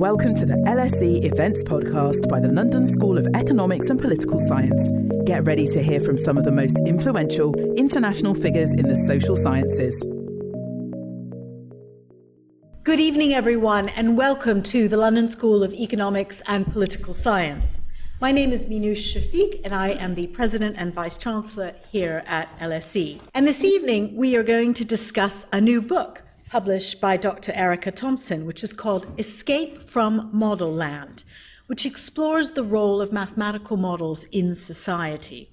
Welcome to the LSE Events Podcast by the London School of Economics and Political Science. Get ready to hear from some of the most influential international figures in the social sciences. Good evening, everyone, and welcome to the London School of Economics and Political Science. My name is Minouche Shafik, and I am the President and Vice Chancellor here at LSE. And this evening, we are going to discuss a new book published by Dr. Erica Thompson, which is called Escape from Model Land, which explores the role of mathematical models in society.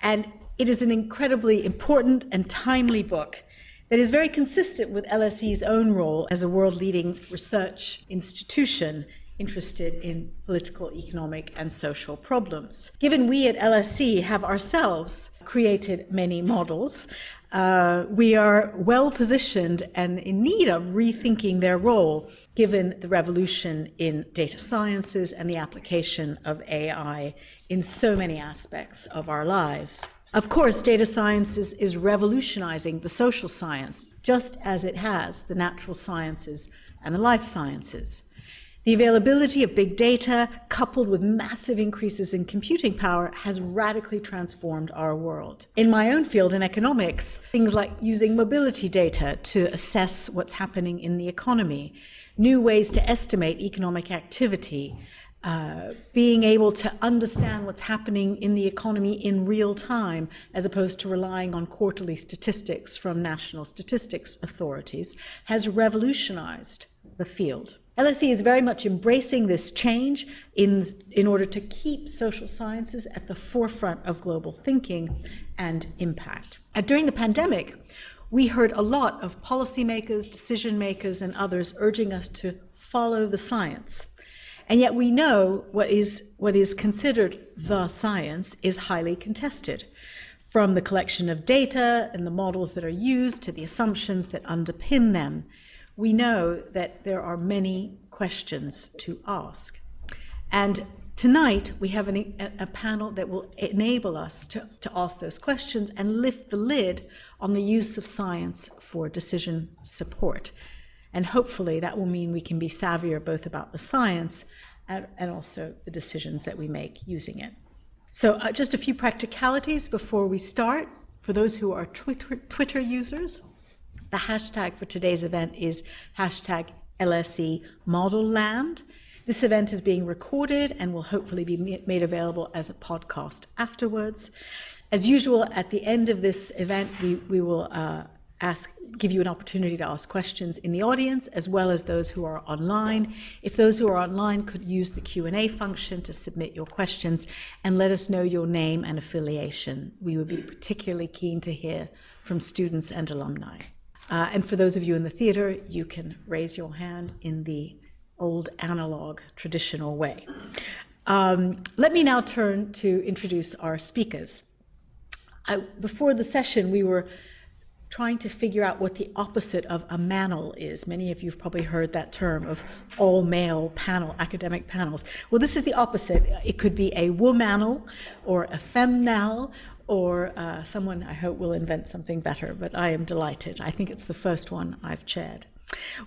And it is an incredibly important and timely book that is very consistent with LSE's own role as a world leading research institution interested in political, economic, and social problems. Given we at LSE have ourselves created many models, uh, we are well positioned and in need of rethinking their role given the revolution in data sciences and the application of AI in so many aspects of our lives. Of course, data sciences is revolutionizing the social science, just as it has the natural sciences and the life sciences. The availability of big data, coupled with massive increases in computing power, has radically transformed our world. In my own field, in economics, things like using mobility data to assess what's happening in the economy, new ways to estimate economic activity, uh, being able to understand what's happening in the economy in real time, as opposed to relying on quarterly statistics from national statistics authorities, has revolutionized the field. LSE is very much embracing this change in, in order to keep social sciences at the forefront of global thinking and impact. And during the pandemic, we heard a lot of policymakers, decision makers, and others urging us to follow the science. And yet we know what is, what is considered the science is highly contested. From the collection of data and the models that are used to the assumptions that underpin them we know that there are many questions to ask. And tonight we have an, a, panel that will enable us to, to ask those questions and lift the lid on the use of science for decision support. And hopefully that will mean we can be savvier both about the science and, and also the decisions that we make using it. So, uh, just a few practicalities before we start. For those who are Twitter, Twitter users, the hashtag for today's event is hashtag LSE Model Land. This event is being recorded and will hopefully be made available as a podcast afterwards. As usual, at the end of this event, we, we will uh, ask, give you an opportunity to ask questions in the audience as well as those who are online. If those who are online could use the Q&A function to submit your questions and let us know your name and affiliation. We would be particularly keen to hear from students and alumni. Uh, and for those of you in the theater, you can raise your hand in the old analog traditional way. Um, let me now turn to introduce our speakers. I, before the session, we were trying to figure out what the opposite of a manel is. Many of you have probably heard that term of all male panel, academic panels. Well, this is the opposite. It could be a womanel or a femnal or uh, someone I hope will invent something better, but I am delighted. I think it's the first one I've chaired.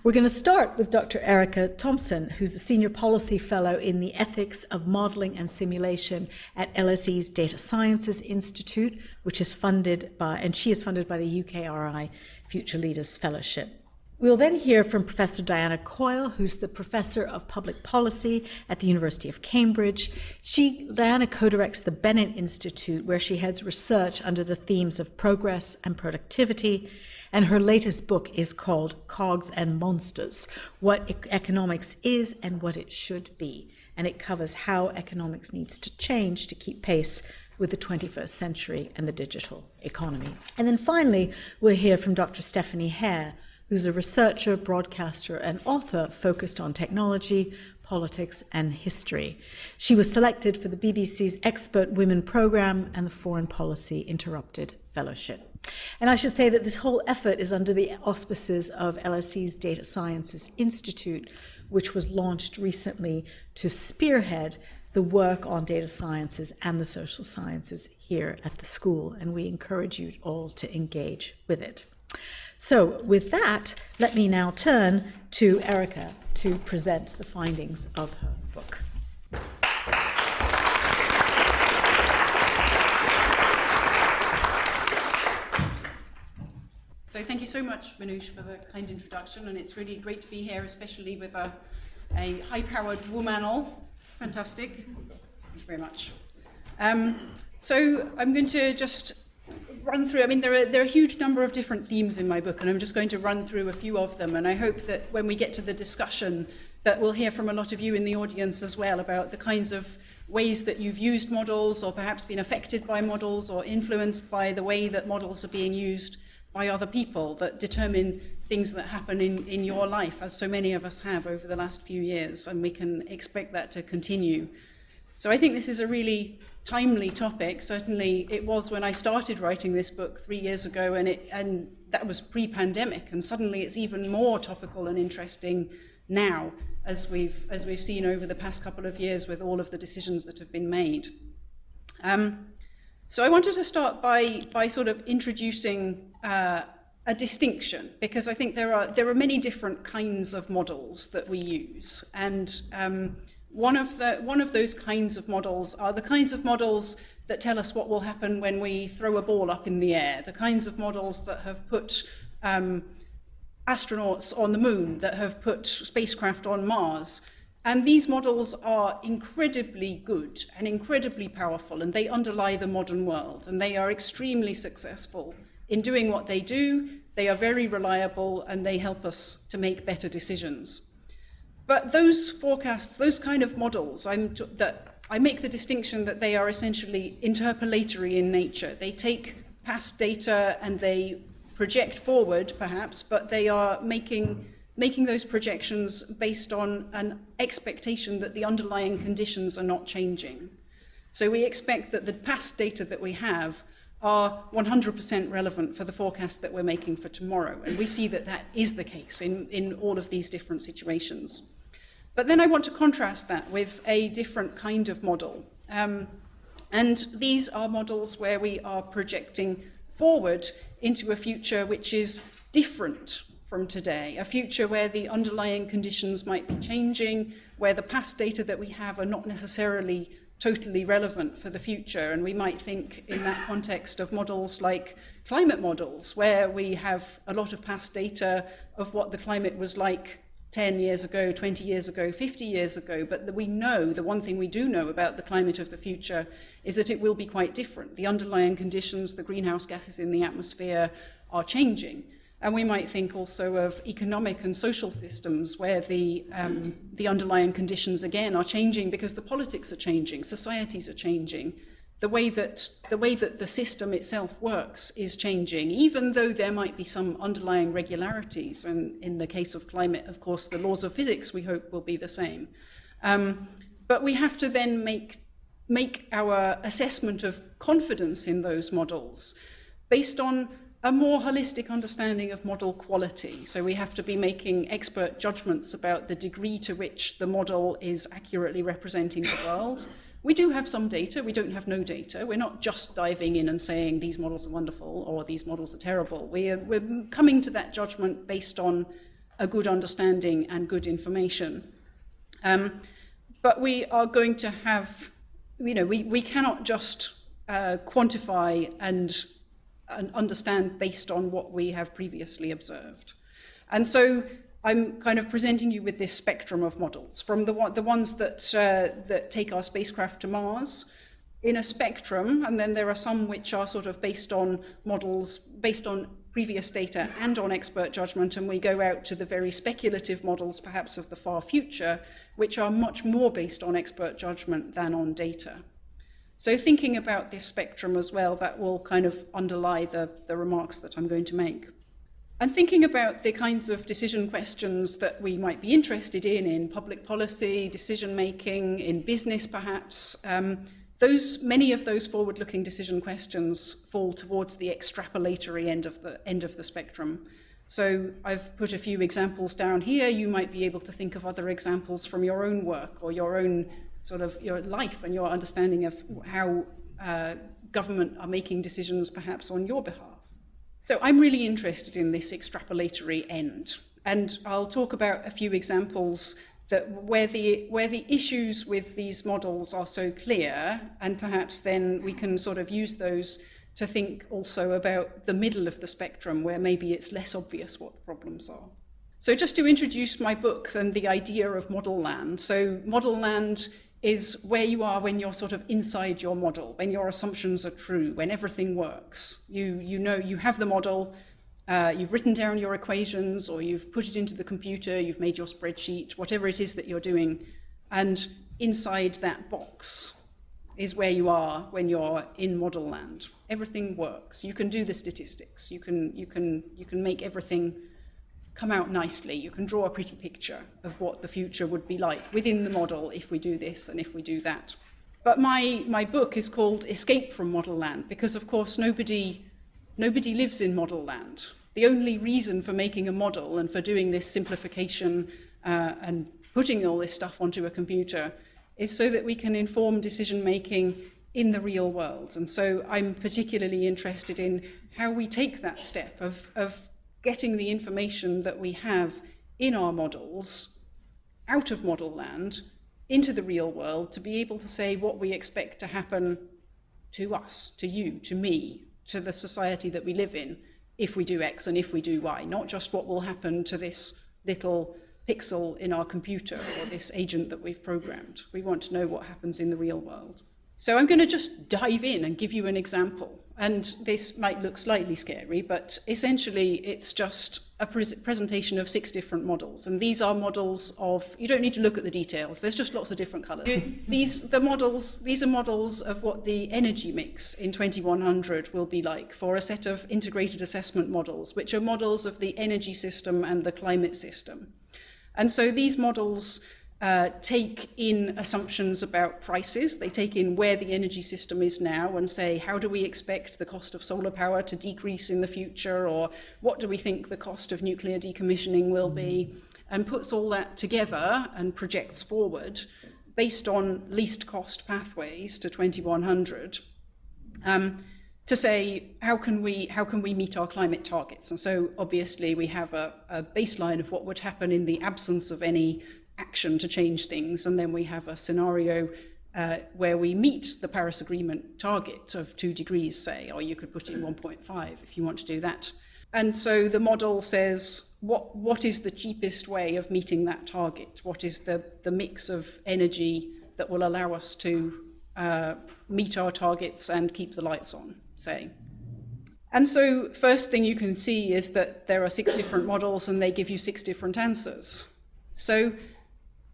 We're going to start with Dr. Erica Thompson, who's a senior policy fellow in the ethics of modeling and simulation at LSE's Data Sciences Institute, which is funded by, and she is funded by the UKRI Future Leaders Fellowship. We'll then hear from Professor Diane Coyle, who's the Professor of Public Policy at the University of Cambridge. She, Diane co directs the Bennett Institute, where she heads research under the themes of progress and productivity. And her latest book is called Cogs and Monsters What Economics Is and What It Should Be. And it covers how economics needs to change to keep pace with the 21st century and the digital economy. And then finally, we'll hear from Dr. Stephanie Hare who's a researcher, broadcaster, and author focused on technology, politics, and history. She was selected for the BBC's Expert Women Programme and the Foreign Policy Interrupted Fellowship. And I should say that this whole effort is under the auspices of LSE's Data Sciences Institute, which was launched recently to spearhead the work on data sciences and the social sciences here at the school. And we encourage you all to engage with it. So, with that, let me now turn to Erica to present the findings of her book. So thank you so much, Minouche, for the kind introduction, and it's really great to be here, especially with a, a high-powered woman. All. Fantastic. Thank you very much. Um, so I'm going to just run through. I mean, there are there are a huge number of different themes in my book, and I'm just going to run through a few of them. And I hope that when we get to the discussion, that we'll hear from a lot of you in the audience as well about the kinds of ways that you've used models, or perhaps been affected by models, or influenced by the way that models are being used by other people that determine things that happen in, in your life, as so many of us have over the last few years, and we can expect that to continue. So I think this is a really timely topic. Certainly, it was when I started writing this book three years ago, and, it, and that was pre pandemic, and suddenly it's even more topical and interesting now. As we've, as we've seen over the past couple of years with all of the decisions that have been made. Um, so I wanted to start by, by sort of introducing uh, a distinction because I think there are there are many different kinds of models that we use, and um, one of the one of those kinds of models are the kinds of models that tell us what will happen when we throw a ball up in the air, the kinds of models that have put um, astronauts on the moon, that have put spacecraft on Mars. And these models are incredibly good and incredibly powerful, and they underlie the modern world, and they are extremely successful in doing what they do, they are very reliable and they help us to make better decisions. But those forecasts, those kind of models, I'm t- that I make the distinction that they are essentially interpolatory in nature. They take past data and they project forward, perhaps, but they are making making those projections based on an expectation that the underlying conditions are not changing. So we expect that the past data that we have are 100% relevant for the forecast that we're making for tomorrow. And we see that that is the case in, in all of these different situations. But then I want to contrast that with a different kind of model. Um, and these are models where we are projecting forward into a future which is different from today, a future where the underlying conditions might be changing, where the past data that we have are not necessarily totally relevant for the future. And we might think in that context of models like climate models, where we have a lot of past data of what the climate was like 10 years ago, 20 years ago, 50 years ago, but that we know, the one thing we do know about the climate of the future is that it will be quite different. The underlying conditions, the greenhouse gases in the atmosphere are changing. And we might think also of economic and social systems where the, um, the underlying conditions again are changing because the politics are changing, societies are changing, The way, that, the way that the system itself works is changing, even though there might be some underlying regularities. And in the case of climate, of course, the laws of physics we hope will be the same. Um, but we have to then make, make our assessment of confidence in those models based on a more holistic understanding of model quality. So we have to be making expert judgments about the degree to which the model is accurately representing the world. We do have some data, we don't have no data. We're not just diving in and saying these models are wonderful or these models are terrible. We are, we're coming to that judgment based on a good understanding and good information. Um, but we are going to have, you know, we, we cannot just uh, quantify and and understand based on what we have previously observed. And so I'm kind of presenting you with this spectrum of models, from the, the ones that, uh, that take our spacecraft to Mars in a spectrum, and then there are some which are sort of based on models, based on previous data and on expert judgment, and we go out to the very speculative models, perhaps of the far future, which are much more based on expert judgment than on data. So thinking about this spectrum as well, that will kind of underlie the, the remarks that I'm going to make. And thinking about the kinds of decision questions that we might be interested in, in public policy, decision making, in business perhaps, um, those, many of those forward-looking decision questions fall towards the extrapolatory end of the, end of the spectrum. So I've put a few examples down here. You might be able to think of other examples from your own work or your own sort of your life and your understanding of how uh, government are making decisions perhaps on your behalf. So I'm really interested in this extrapolatory end, and I'll talk about a few examples that where the where the issues with these models are so clear, and perhaps then we can sort of use those to think also about the middle of the spectrum where maybe it's less obvious what the problems are. So just to introduce my book and the idea of model land. So model land is where you are when you're sort of inside your model, when your assumptions are true, when everything works. You, you know, you have the model, uh, you've written down your equations, or you've put it into the computer, you've made your spreadsheet, whatever it is that you're doing, and inside that box is where you are when you're in model land. Everything works. You can do the statistics. You can, you can, you can make everything come out nicely. You can draw a pretty picture of what the future would be like within the model if we do this and if we do that. But my, my book is called Escape from Model Land because, of course, nobody, nobody lives in model land. The only reason for making a model and for doing this simplification uh, and putting all this stuff onto a computer is so that we can inform decision making in the real world. And so I'm particularly interested in how we take that step of, of getting the information that we have in our models out of model land into the real world to be able to say what we expect to happen to us, to you, to me, to the society that we live in if we do X and if we do Y, not just what will happen to this little pixel in our computer or this agent that we've programmed. We want to know what happens in the real world. So I'm going to just dive in and give you an example. And this might look slightly scary, but essentially it's just a pre presentation of six different models. And these are models of, you don't need to look at the details, there's just lots of different colors. these, the models, these are models of what the energy mix in 2100 will be like for a set of integrated assessment models, which are models of the energy system and the climate system. And so these models uh, take in assumptions about prices. They take in where the energy system is now and say, how do we expect the cost of solar power to decrease in the future, or what do we think the cost of nuclear decommissioning will be, and puts all that together and projects forward based on least cost pathways to 2100. Um, to say how can we how can we meet our climate targets and so obviously we have a, a baseline of what would happen in the absence of any action to change things. And then we have a scenario uh, where we meet the Paris Agreement target of two degrees, say, or you could put in 1.5 if you want to do that. And so the model says, what, what is the cheapest way of meeting that target? What is the, the mix of energy that will allow us to uh, meet our targets and keep the lights on, say? And so, first thing you can see is that there are six different models and they give you six different answers. So,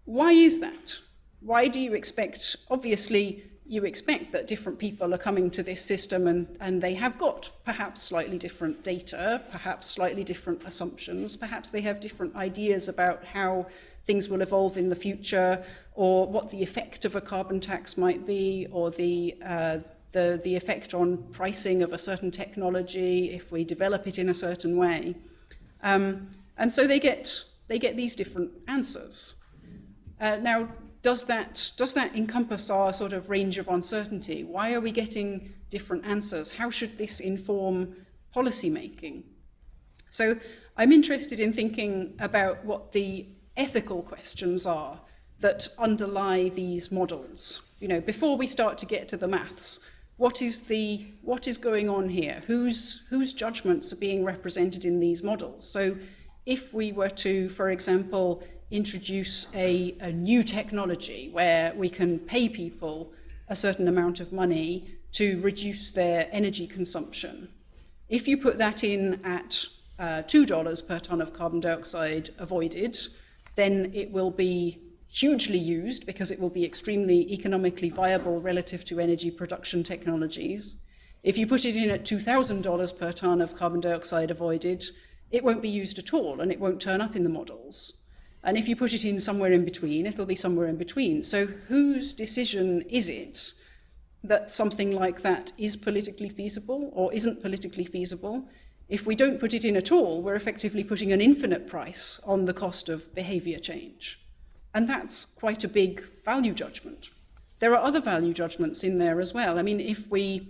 why is that? Why do you expect, obviously, you expect that different people are coming to this system and, and they have got perhaps slightly different data, perhaps slightly different assumptions, perhaps they have different ideas about how things will evolve in the future or what the effect of a carbon tax might be or the, uh, the, the effect on pricing of a certain technology if we develop it in a certain way. Um, and so they get, they get these different answers. Uh, now, does that, does that encompass our sort of range of uncertainty? Why are we getting different answers? How should this inform policy making? So I'm interested in thinking about what the ethical questions are that underlie these models. You know, before we start to get to the maths, what is the what is going on here? Whose whose judgments are being represented in these models? So if we were to, for example, introduce a, a new technology where we can pay people a certain amount of money to reduce their energy consumption. If you put that in at uh, $2 per ton of carbon dioxide avoided, then it will be hugely used because it will be extremely economically viable relative to energy production technologies. If you put it in at $2,000 per ton of carbon dioxide avoided, it won't be used at all and it won't turn up in the models. And if you put it in somewhere in between, it'll be somewhere in between. So whose decision is it that something like that is politically feasible or isn't politically feasible? If we don't put it in at all, we're effectively putting an infinite price on the cost of behavior change. And that's quite a big value judgment. There are other value judgments in there as well. I mean, if we,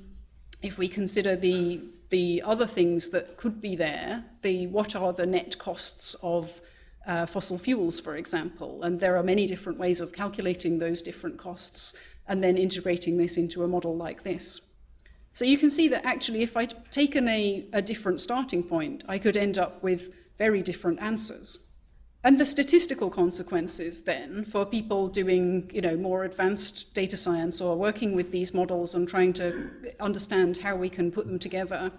if we consider the, the other things that could be there, the what are the net costs of uh, fossil fuels, for example, and there are many different ways of calculating those different costs and then integrating this into a model like this. So you can see that actually, if I'd taken a, a different starting point, I could end up with very different answers. And the statistical consequences then for people doing you know, more advanced data science or working with these models and trying to understand how we can put them together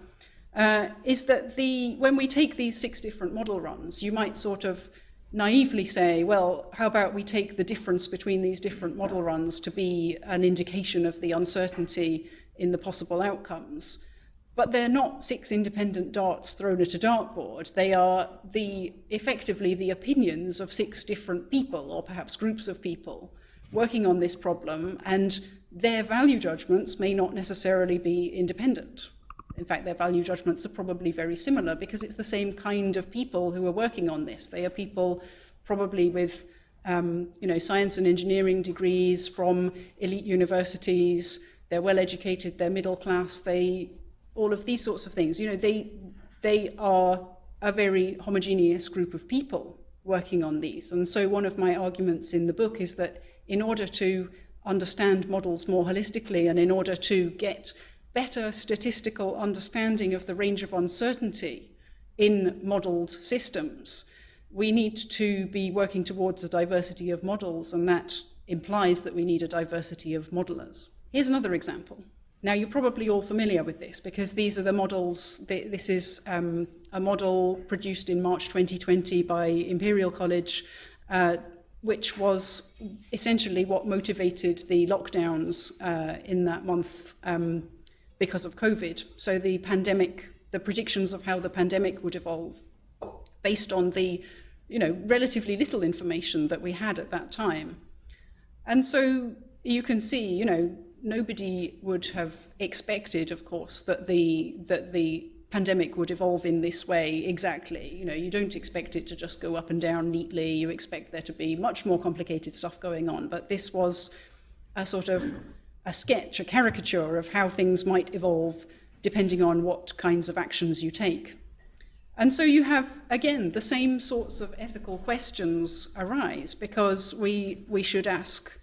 uh, is that the, when we take these six different model runs, you might sort of naively say, well, how about we take the difference between these different model runs to be an indication of the uncertainty in the possible outcomes? But they're not six independent darts thrown at a dartboard. They are the, effectively the opinions of six different people, or perhaps groups of people, working on this problem, and their value judgments may not necessarily be independent. In fact, their value judgments are probably very similar because it's the same kind of people who are working on this. They are people probably with um, you know, science and engineering degrees from elite universities. They're well educated, they're middle class, they, all of these sorts of things. You know, they, they are a very homogeneous group of people working on these. And so one of my arguments in the book is that in order to understand models more holistically and in order to get better statistical understanding of the range of uncertainty in modeled systems, we need to be working towards a diversity of models, and that implies that we need a diversity of modelers. Here's another example. Now, you're probably all familiar with this because these are the models. This is um, a model produced in March 2020 by Imperial College, uh, which was essentially what motivated the lockdowns uh, in that month um, because of COVID. So the pandemic, the predictions of how the pandemic would evolve based on the you know, relatively little information that we had at that time. And so you can see, you know, nobody would have expected, of course, that the, that the pandemic would evolve in this way exactly. You know, you don't expect it to just go up and down neatly. You expect there to be much more complicated stuff going on. But this was a sort of a sketch, a caricature of how things might evolve depending on what kinds of actions you take. And so you have, again, the same sorts of ethical questions arise because we, we should ask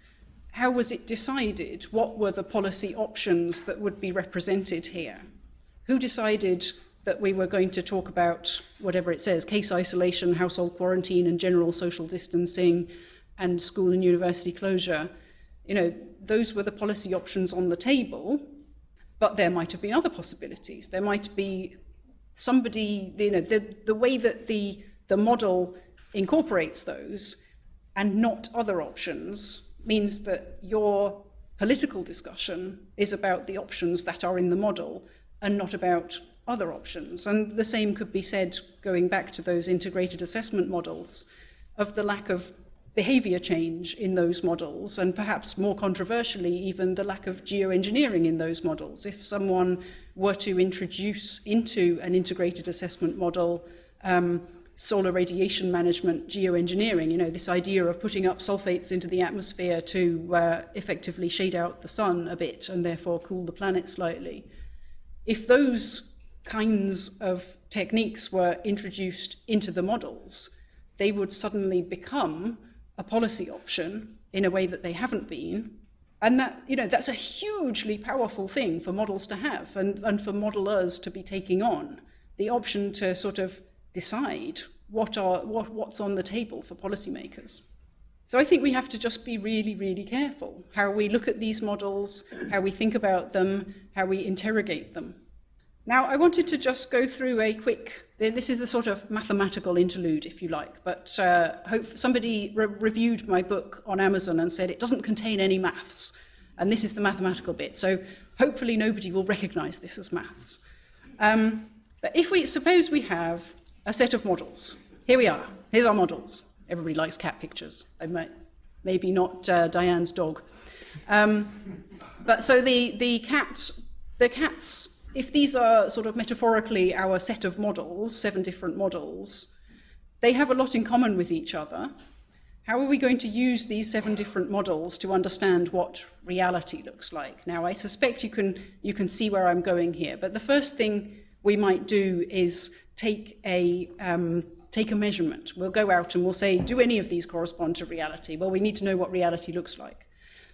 how was it decided? What were the policy options that would be represented here? Who decided that we were going to talk about whatever it says case isolation, household quarantine, and general social distancing, and school and university closure? You know, those were the policy options on the table, but there might have been other possibilities. There might be somebody, you know, the, the way that the, the model incorporates those and not other options means that your political discussion is about the options that are in the model and not about other options. And the same could be said going back to those integrated assessment models of the lack of behavior change in those models, and perhaps more controversially, even the lack of geoengineering in those models. If someone were to introduce into an integrated assessment model um, solar radiation management geoengineering, you know, this idea of putting up sulfates into the atmosphere to uh, effectively shade out the sun a bit and therefore cool the planet slightly. If those kinds of techniques were introduced into the models, they would suddenly become a policy option in a way that they haven't been. And that, you know, that's a hugely powerful thing for models to have and, and for modelers to be taking on. The option to sort of decide what are, what, what's on the table for policymakers. So I think we have to just be really, really careful how we look at these models, how we think about them, how we interrogate them. Now, I wanted to just go through a quick, this is the sort of mathematical interlude, if you like, but uh, hope, somebody re- reviewed my book on Amazon and said it doesn't contain any maths, and this is the mathematical bit. So hopefully nobody will recognize this as maths. Um, but if we suppose we have a set of models, here we are, here's our models. Everybody likes cat pictures, might, maybe not uh, Diane's dog. Um, but so the, the cat, the cat's if these are sort of metaphorically our set of models, seven different models, they have a lot in common with each other. How are we going to use these seven different models to understand what reality looks like? Now, I suspect you can, you can see where I'm going here, but the first thing we might do is take a um, take a measurement. We'll go out and we'll say, do any of these correspond to reality? Well, we need to know what reality looks like.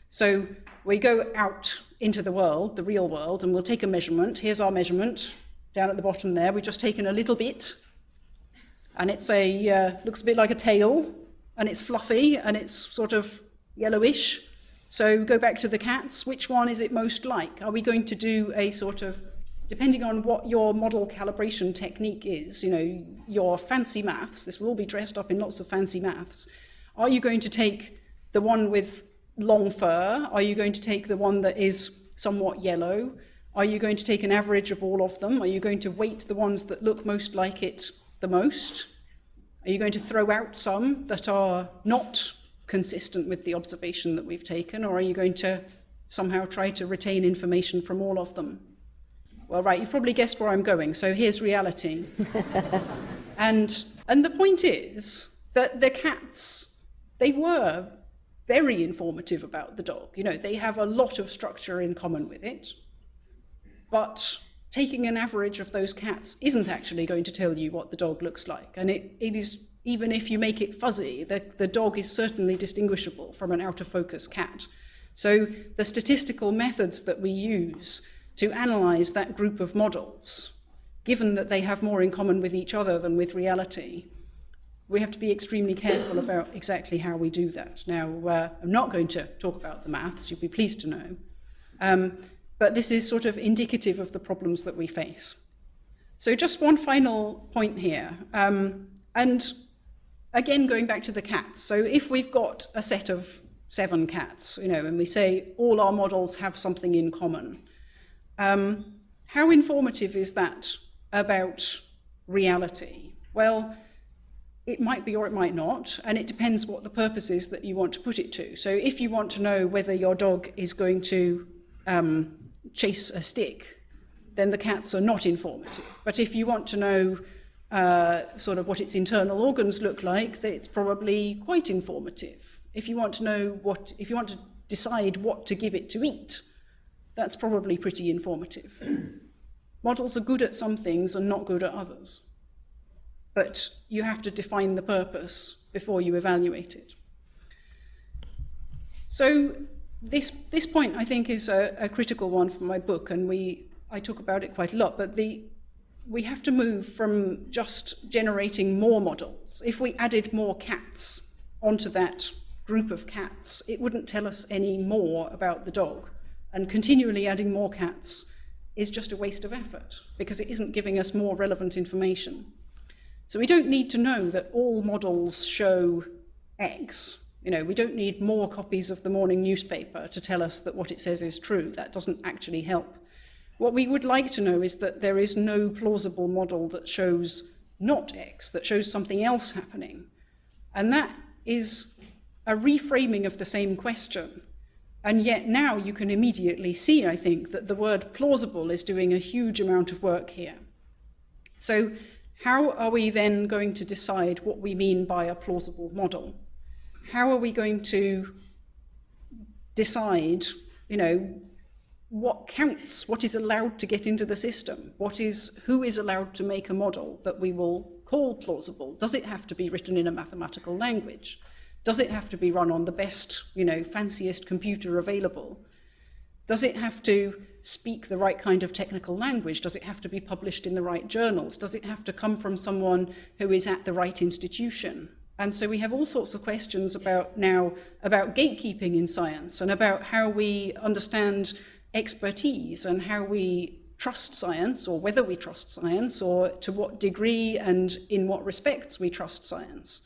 So we go out into the world, the real world, and we'll take a measurement. Here's our measurement down at the bottom there. We've just taken a little bit, and it's a uh, looks a bit like a tail, and it's fluffy and it's sort of yellowish. So go back to the cats. Which one is it most like? Are we going to do a sort of depending on what your model calibration technique is, you know, your fancy maths, this will be dressed up in lots of fancy maths. Are you going to take the one with long fur? Are you going to take the one that is somewhat yellow? Are you going to take an average of all of them? Are you going to weight the ones that look most like it the most? Are you going to throw out some that are not consistent with the observation that we've taken? Or are you going to somehow try to retain information from all of them? Well, right, you've probably guessed where I'm going, so here's reality. and, and the point is that the cats, they were very informative about the dog. You know, they have a lot of structure in common with it. But taking an average of those cats isn't actually going to tell you what the dog looks like. And it, it is, even if you make it fuzzy, the, the dog is certainly distinguishable from an out of focus cat. So the statistical methods that we use to analyze that group of models, given that they have more in common with each other than with reality, we have to be extremely careful about exactly how we do that. Now, uh, I'm not going to talk about the maths, you'll be pleased to know, um, but this is sort of indicative of the problems that we face. So, just one final point here, um, and again, going back to the cats. So, if we've got a set of seven cats, you know, and we say all our models have something in common, um, how informative is that about reality? Well, it might be or it might not, and it depends what the purpose is that you want to put it to. So, if you want to know whether your dog is going to um, chase a stick, then the cats are not informative. But if you want to know uh, sort of what its internal organs look like, it's probably quite informative. If you want to know what, if you want to decide what to give it to eat, that's probably pretty informative. Models are good at some things and not good at others. But you have to define the purpose before you evaluate it. So this, this point, I think, is a, a critical one for my book, and we, I talk about it quite a lot, but the, we have to move from just generating more models. If we added more cats onto that group of cats, it wouldn't tell us any more about the dog. And continually adding more cats is just a waste of effort because it isn't giving us more relevant information. So we don't need to know that all models show X. You know, we don't need more copies of the morning newspaper to tell us that what it says is true. That doesn't actually help. What we would like to know is that there is no plausible model that shows not X, that shows something else happening. And that is a reframing of the same question and yet now you can immediately see, I think, that the word plausible is doing a huge amount of work here. So, how are we then going to decide what we mean by a plausible model? How are we going to decide, you know, what counts, what is allowed to get into the system, what is, who is allowed to make a model that we will call plausible? Does it have to be written in a mathematical language? Does it have to be run on the best, you know, fanciest computer available? Does it have to speak the right kind of technical language? Does it have to be published in the right journals? Does it have to come from someone who is at the right institution? And so we have all sorts of questions about now about gatekeeping in science and about how we understand expertise and how we trust science or whether we trust science or to what degree and in what respects we trust science.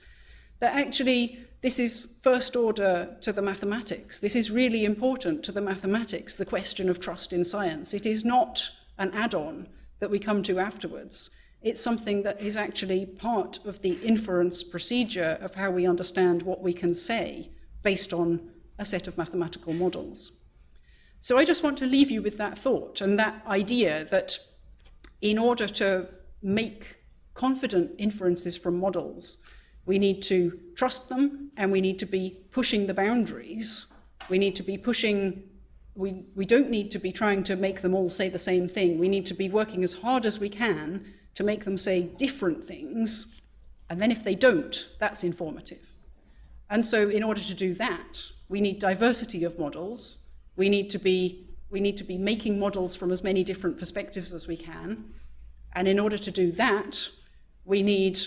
That actually this is first order to the mathematics. This is really important to the mathematics, the question of trust in science. It is not an add on that we come to afterwards. It's something that is actually part of the inference procedure of how we understand what we can say based on a set of mathematical models. So I just want to leave you with that thought and that idea that in order to make confident inferences from models, we need to trust them and we need to be pushing the boundaries. We need to be pushing we, we don't need to be trying to make them all say the same thing. We need to be working as hard as we can to make them say different things. And then if they don't, that's informative. And so, in order to do that, we need diversity of models. We need to be, we need to be making models from as many different perspectives as we can. And in order to do that, we need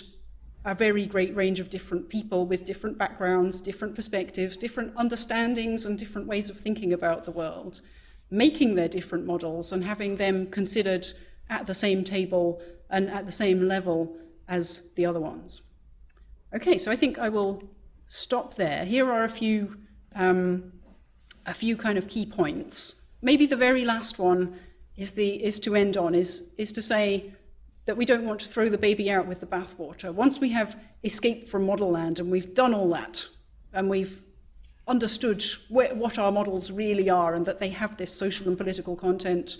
a very great range of different people with different backgrounds, different perspectives, different understandings, and different ways of thinking about the world, making their different models and having them considered at the same table and at the same level as the other ones. Okay, so I think I will stop there. Here are a few, um, a few kind of key points. Maybe the very last one is, the, is to end on, is, is to say that we don't want to throw the baby out with the bathwater. Once we have escaped from model land and we've done all that, and we've understood wh- what our models really are and that they have this social and political content,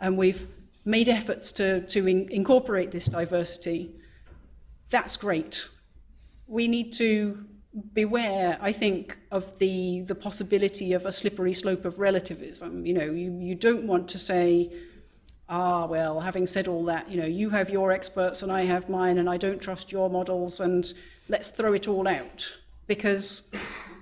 and we've made efforts to, to in- incorporate this diversity, that's great. We need to beware, I think, of the, the possibility of a slippery slope of relativism. You know, you, you don't want to say, ah, well, having said all that, you know, you have your experts and I have mine, and I don't trust your models, and let's throw it all out. Because,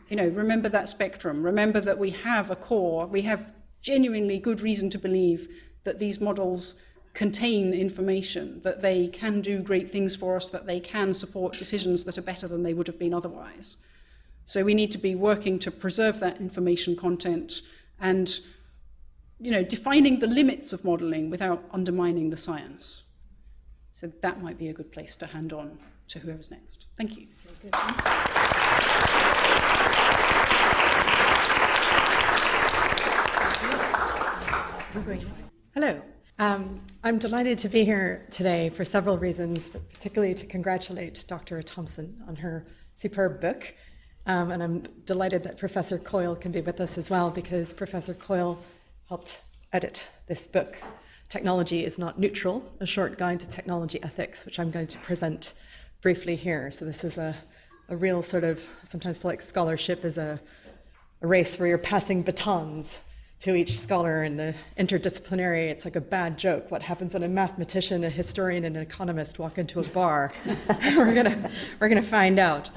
you know, remember that spectrum. Remember that we have a core, we have genuinely good reason to believe that these models contain information, that they can do great things for us, that they can support decisions that are better than they would have been otherwise. So we need to be working to preserve that information content and you know, defining the limits of modelling without undermining the science. So that might be a good place to hand on to whoever's next. Thank you. Hello. Um, I'm delighted to be here today for several reasons, but particularly to congratulate Dr. Thompson on her superb book. Um, and I'm delighted that Professor Coyle can be with us as well because Professor Coyle helped edit this book. Technology is Not Neutral, a short guide to technology ethics, which I'm going to present briefly here. So, this is a, a real sort of, sometimes feel like scholarship is a, a race where you're passing batons to each scholar in the interdisciplinary. It's like a bad joke. What happens when a mathematician, a historian, and an economist walk into a bar? we're gonna we're gonna find out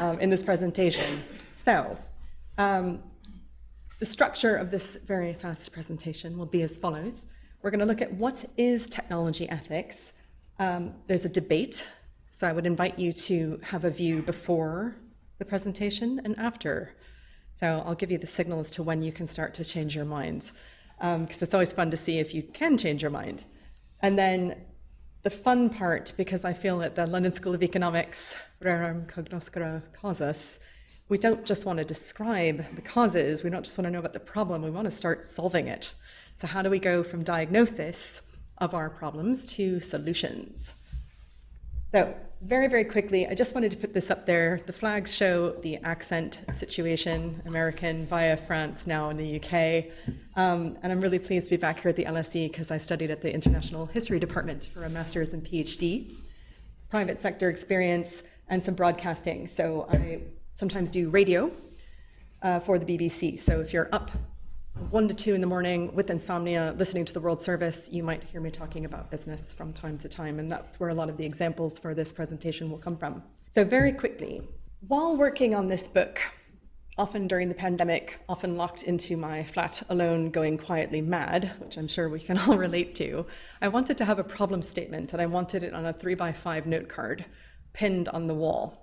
um, in this presentation. So. Um, the structure of this very fast presentation will be as follows. We're going to look at what is technology ethics. Um, there's a debate, so I would invite you to have a view before the presentation and after. So I'll give you the signal as to when you can start to change your minds, because um, it's always fun to see if you can change your mind. And then the fun part, because I feel that the London School of Economics, rerum cognoscere causas, we don't just want to describe the causes, we don't just want to know about the problem, we want to start solving it. So, how do we go from diagnosis of our problems to solutions? So, very, very quickly, I just wanted to put this up there. The flags show the accent situation, American via France, now in the UK. Um, and I'm really pleased to be back here at the LSE because I studied at the International History Department for a master's and PhD, private sector experience, and some broadcasting. So, I sometimes do radio uh, for the BBC. So if you're up one to two in the morning with insomnia, listening to the World Service, you might hear me talking about business from time to time, and that's where a lot of the examples for this presentation will come from. So, very quickly, while working on this book, often during the pandemic, often locked into my flat alone, going quietly mad, which I'm sure we can all relate to, I wanted to have a problem statement, and I wanted it on a three by five note card pinned on the wall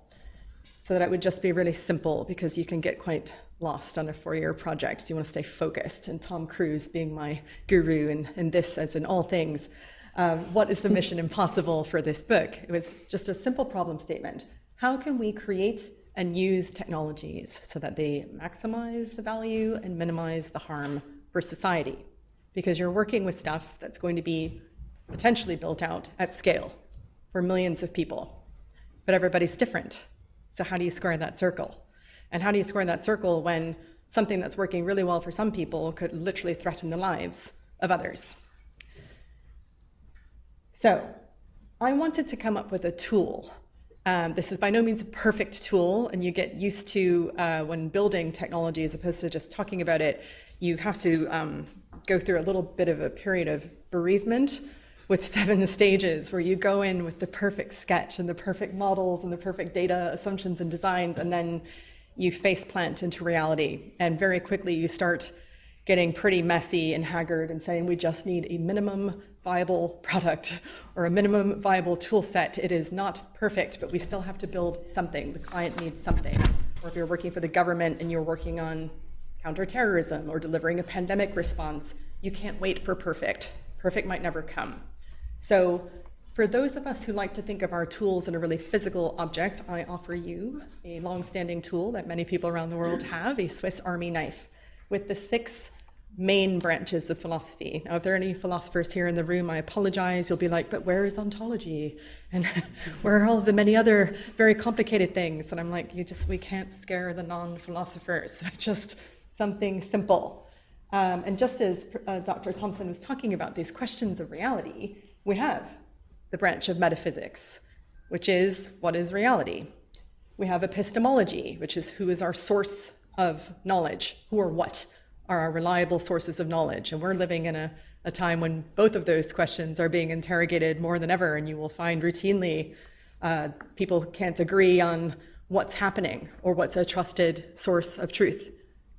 so that it would just be really simple because you can get quite lost on a four year project. So you want to stay focused. And Tom Cruise being my guru in, in this, as in all things, um, what is the mission impossible for this book? It was just a simple problem statement. How can we create and use technologies so that they maximize the value and minimize the harm for society? Because you're working with stuff that's going to be potentially built out at scale for millions of people, but everybody's different. So, how do you square that circle? And how do you square that circle when something that's working really well for some people could literally threaten the lives of others? So, I wanted to come up with a tool Um, this is by no means a perfect tool, and you get used to uh, when building technology as opposed to just talking about it. You have to um, go through a little bit of a period of bereavement with seven stages where you go in with the perfect sketch and the perfect models and the perfect data assumptions and designs, and then you face plant into reality. And very quickly you start getting pretty messy and haggard and saying we just need a minimum viable product or a minimum viable tool set. It is not perfect, but we still have to build something. The client needs something. Or if you're working for the government and you're working on counterterrorism or delivering a pandemic response, you can't wait for perfect. Perfect might never come. So for those of us who like to think of our tools in a really physical object, I offer you a long-standing tool that many people around the world have, a Swiss Army knife, with the six main branches of philosophy. Now, if there are any philosophers here in the room, I apologize. You'll be like, but where is ontology? And where are all the many other very complicated things? And I'm like, you just, we can't scare the non-philosophers. Just something simple. Um, and just as uh, Dr. Thompson was talking about these questions of reality, we have the branch of metaphysics, which is what is reality. We have epistemology, which is who is our source of knowledge, who or what are our reliable sources of knowledge. And we're living in a, a time when both of those questions are being interrogated more than ever, and you will find routinely uh, people can't agree on what's happening or what's a trusted source of truth,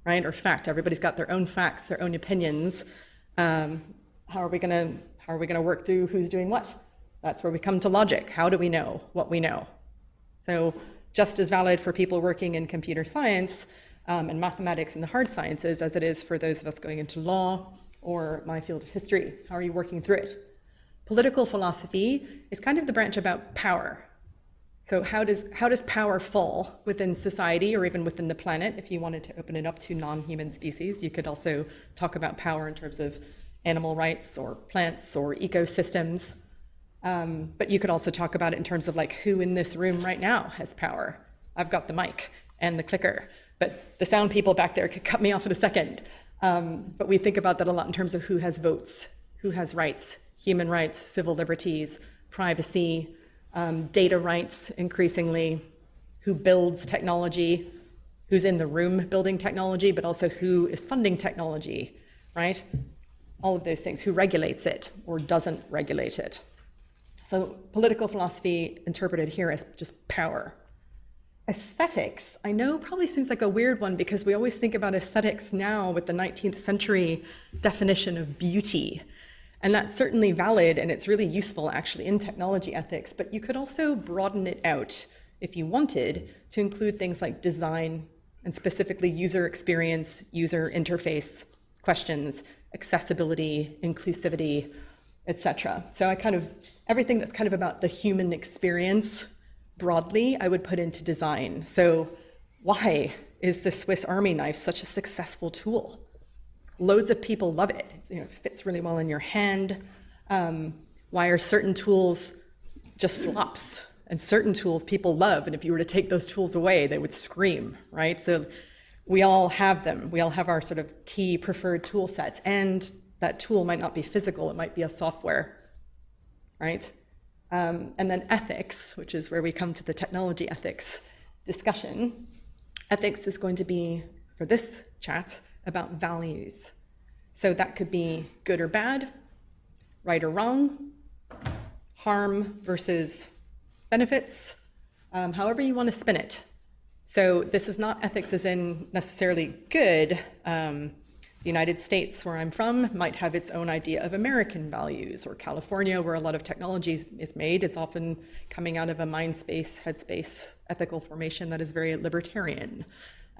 right? Or fact. Everybody's got their own facts, their own opinions. Um, how are we going to how are we going to work through who's doing what? That's where we come to logic. How do we know what we know? So, just as valid for people working in computer science um, and mathematics and the hard sciences as it is for those of us going into law or my field of history. How are you working through it? Political philosophy is kind of the branch about power. So, how does, how does power fall within society or even within the planet? If you wanted to open it up to non human species, you could also talk about power in terms of animal rights or plants or ecosystems. Um, but you could also talk about it in terms of like who in this room right now has power. I've got the mic and the clicker, but the sound people back there could cut me off in a second. Um, but we think about that a lot in terms of who has votes, who has rights, human rights, civil liberties, privacy, um, data rights increasingly, who builds technology, who's in the room building technology, but also who is funding technology, right? All of those things, who regulates it or doesn't regulate it. So political philosophy interpreted here as just power. Aesthetics, I know probably seems like a weird one because we always think about aesthetics now with the 19th century definition of beauty. And that's certainly valid and it's really useful actually in technology ethics, but you could also broaden it out if you wanted to include things like design and specifically user experience, user interface questions accessibility, inclusivity, etc. So I kind of everything that's kind of about the human experience broadly, I would put into design. So why is the Swiss Army knife such a successful tool? Loads of people love it. You know, it fits really well in your hand. Um, why are certain tools just flops? And certain tools people love, and if you were to take those tools away, they would scream, right? So we all have them. We all have our sort of key preferred tool sets. And that tool might not be physical, it might be a software, right? Um, and then ethics, which is where we come to the technology ethics discussion. Ethics is going to be, for this chat, about values. So that could be good or bad, right or wrong, harm versus benefits, um, however you want to spin it. So this is not ethics as in necessarily good. Um, the United States, where I'm from, might have its own idea of American values, or California, where a lot of technology is made, is often coming out of a mind space, headspace, ethical formation that is very libertarian.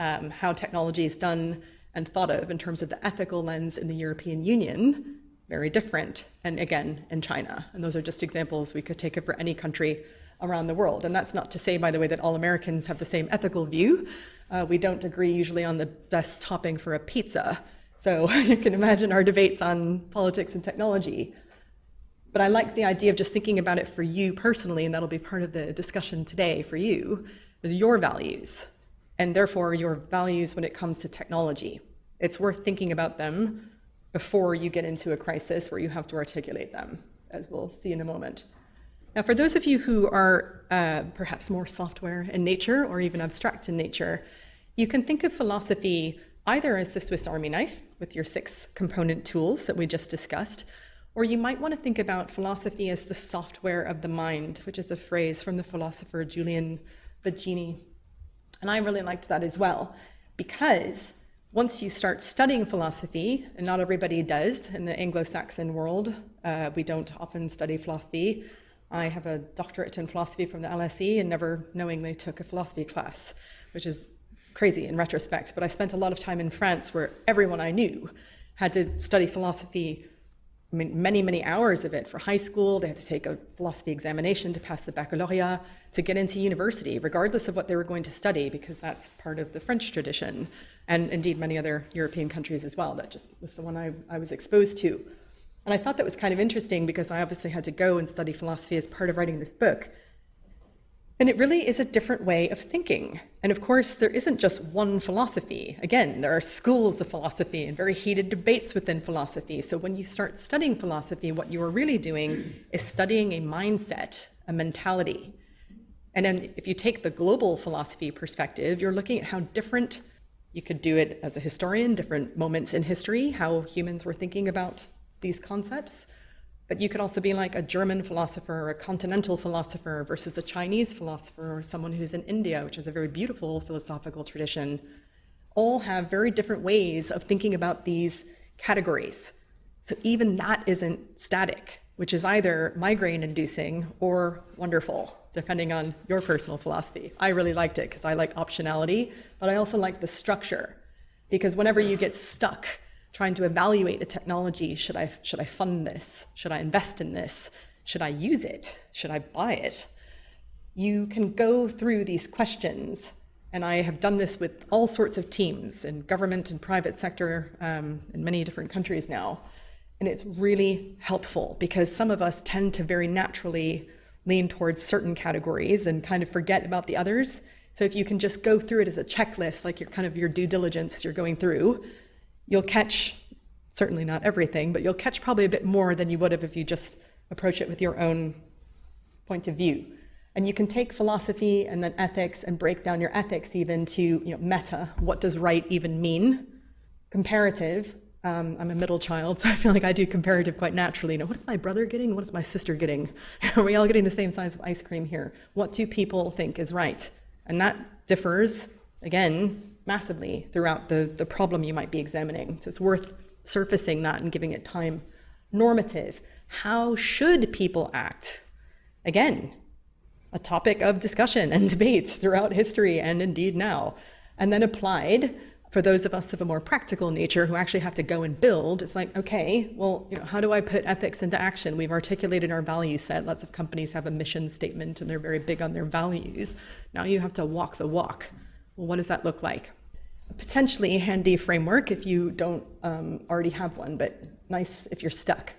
Um, how technology is done and thought of in terms of the ethical lens in the European Union, very different, and again, in China. And those are just examples we could take it for any country around the world. And that's not to say, by the way, that all Americans have the same ethical view. Uh, we don't agree usually on the best topping for a pizza. So you can imagine our debates on politics and technology. But I like the idea of just thinking about it for you personally, and that'll be part of the discussion today for you, is your values, and therefore your values when it comes to technology. It's worth thinking about them before you get into a crisis where you have to articulate them, as we'll see in a moment. Now, for those of you who are uh, perhaps more software in nature or even abstract in nature, you can think of philosophy either as the Swiss Army knife with your six component tools that we just discussed, or you might want to think about philosophy as the software of the mind, which is a phrase from the philosopher Julian Baggini. And I really liked that as well, because once you start studying philosophy, and not everybody does in the Anglo Saxon world, uh, we don't often study philosophy. I have a doctorate in philosophy from the LSE and never knowingly took a philosophy class, which is crazy in retrospect. But I spent a lot of time in France where everyone I knew had to study philosophy. I mean, many, many hours of it for high school. They had to take a philosophy examination to pass the baccalaureate to get into university, regardless of what they were going to study, because that's part of the French tradition, and indeed many other European countries as well. That just was the one I, I was exposed to. And I thought that was kind of interesting because I obviously had to go and study philosophy as part of writing this book. And it really is a different way of thinking. And of course, there isn't just one philosophy. Again, there are schools of philosophy and very heated debates within philosophy. So when you start studying philosophy, what you are really doing is studying a mindset, a mentality. And then if you take the global philosophy perspective, you're looking at how different you could do it as a historian, different moments in history, how humans were thinking about these concepts. But you could also be like a German philosopher or a continental philosopher versus a Chinese philosopher or someone who's in India, which is a very beautiful philosophical tradition. All have very different ways of thinking about these categories. So even that isn't static, which is either migraine inducing or wonderful, depending on your personal philosophy. I really liked it because I like optionality, but I also like the structure. Because whenever you get stuck trying to evaluate a technology. Should I, should I fund this? Should I invest in this? Should I use it? Should I buy it? You can go through these questions, and I have done this with all sorts of teams in government and private sector um, in many different countries now. And it's really helpful because some of us tend to very naturally lean towards certain categories and kind of forget about the others. So if you can just go through it as a checklist, like your kind of your due diligence you're going through, you'll catch certainly not everything, but you'll catch probably a bit more than you would have if you just approach it with your own point of view. And you can take philosophy and then ethics and break down your ethics even to you know, meta. What does right even mean? Comparative. Um, I'm a middle child, so I feel like I do comparative quite naturally. You know, what is my brother getting? What is my sister getting? Are we all getting the same size of ice cream here? What do people think is right? And that differs, again, massively throughout the, the problem you might be examining. So it's worth surfacing that and giving it time. Normative. How should people act? Again, a topic of discussion and debate throughout history and indeed now. And then applied for those of us of a more practical nature who actually have to go and build, it's like, okay, well, you know, how do I put ethics into action? We've articulated our value set. Lots of companies have a mission statement and they're very big on their values. Now you have to walk the walk. Well, what does that look like? A potentially handy framework if you don't um, already have one, but nice if you're stuck.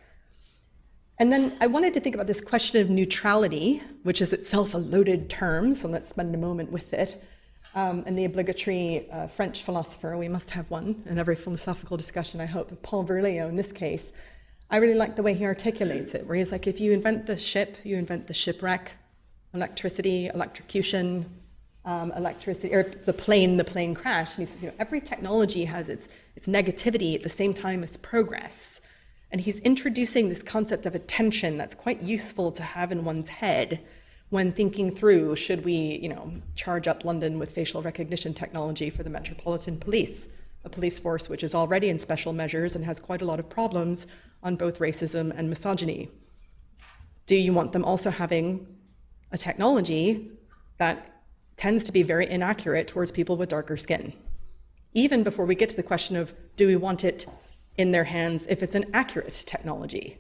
And then I wanted to think about this question of neutrality, which is itself a loaded term, so let's spend a moment with it. Um, and the obligatory uh, French philosopher, we must have one in every philosophical discussion, I hope, Paul Virilio in this case. I really like the way he articulates it, where he's like, if you invent the ship, you invent the shipwreck, electricity, electrocution, um, electricity, or the plane, the plane crash. And he says, you know, every technology has its, its negativity at the same time as progress. And he's introducing this concept of attention that's quite useful to have in one's head when thinking through should we, you know, charge up London with facial recognition technology for the Metropolitan Police, a police force which is already in special measures and has quite a lot of problems on both racism and misogyny. Do you want them also having a technology that tends to be very inaccurate towards people with darker skin. Even before we get to the question of do we want it in their hands if it's an accurate technology?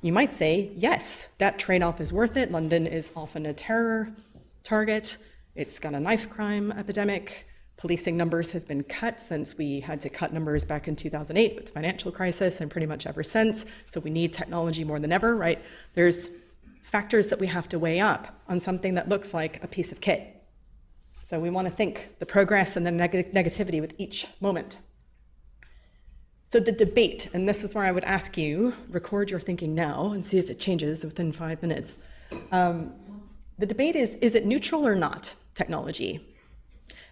You might say, yes, that trade off is worth it. London is often a terror target, it's got a knife crime epidemic. Policing numbers have been cut since we had to cut numbers back in 2008 with the financial crisis and pretty much ever since. So we need technology more than ever, right? There's factors that we have to weigh up on something that looks like a piece of kit. So we want to think the progress and the neg- negativity with each moment. So the debate, and this is where I would ask you record your thinking now and see if it changes within five minutes. Um, the debate is is it neutral or not technology?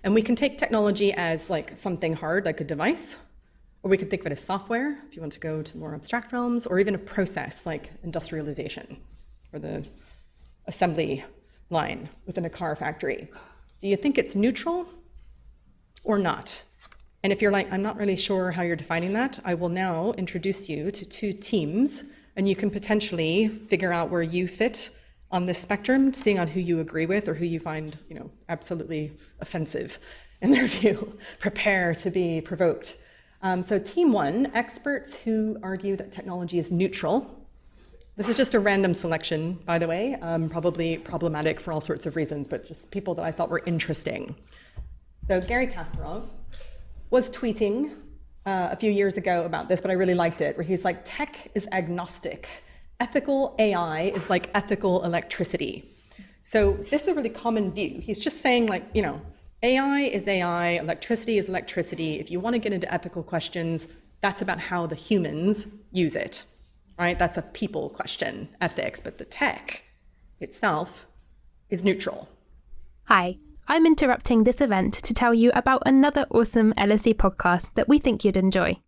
And we can take technology as like something hard, like a device, or we could think of it as software, if you want to go to more abstract realms, or even a process like industrialization or the assembly line within a car factory. Do you think it's neutral or not? And if you're like, I'm not really sure how you're defining that, I will now introduce you to two teams, and you can potentially figure out where you fit on this spectrum, seeing on who you agree with or who you find, you know, absolutely offensive in their view. Prepare to be provoked. Um, so, team one, experts who argue that technology is neutral. This is just a random selection, by the way, um, probably problematic for all sorts of reasons, but just people that I thought were interesting. So, Garry Kasparov was tweeting uh, a few years ago about this, but I really liked it, where he's like, tech is agnostic ethical AI is like ethical electricity. So this is a really common view. He's just saying, like, you know, AI is AI, electricity is electricity. If you want to get into ethical questions, that's about how the humans use it, right? That's a people question, ethics. But the tech itself is neutral. Hi, I'm interrupting this event to tell you about another awesome LSE podcast that we think you'd enjoy.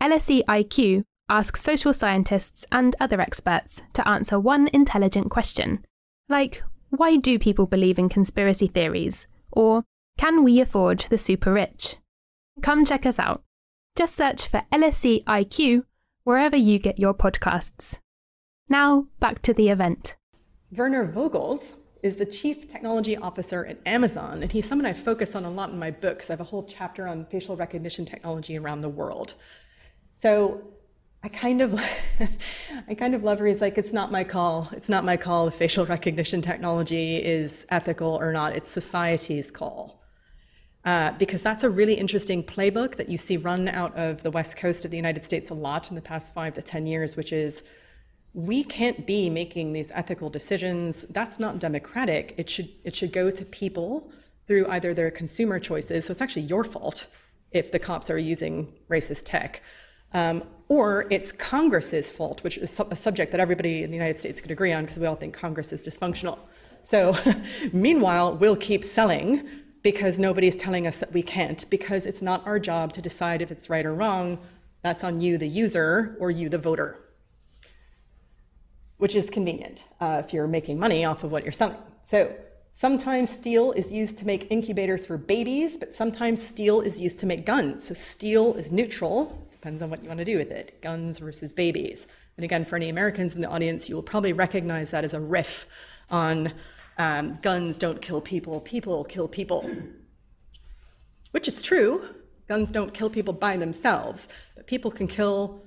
LSE IQ ask social scientists and other experts to answer one intelligent question, like why do people believe in conspiracy theories? Or can we afford the super rich? Come check us out. Just search for LSE IQ wherever you get your podcasts. Now, back to the event. Werner Vogels is the Chief Technology Officer at Amazon, and he's someone I focus on a lot in my books. I have a whole chapter on facial recognition technology around the world. So I kind of, I kind of love her. He's like, it's not my call. It's not my call if facial recognition technology is ethical or not. It's society's call. Uh, because that's a really interesting playbook that you see run out of the west coast of the United States a lot in the past five to 10 years, which is we can't be making these ethical decisions. That's not democratic. It should, it should go to people through either their consumer choices. So it's actually your fault if the cops are using racist tech um, or it's Congress's fault, which is a subject that everybody in the United States could agree on because we all think Congress is dysfunctional. So, meanwhile, we'll keep selling because nobody's telling us that we can't, because it's not our job to decide if it's right or wrong. That's on you, the user, or you, the voter, which is convenient uh, if you're making money off of what you're selling. So, Sometimes steel is used to make incubators for babies, but sometimes steel is used to make guns. So steel is neutral Depends on what you want to do with it guns versus babies. And again, for any Americans in the audience, you will probably recognize that as a riff on um, guns don't kill people, people kill people. Which is true. Guns don't kill people by themselves, but people can kill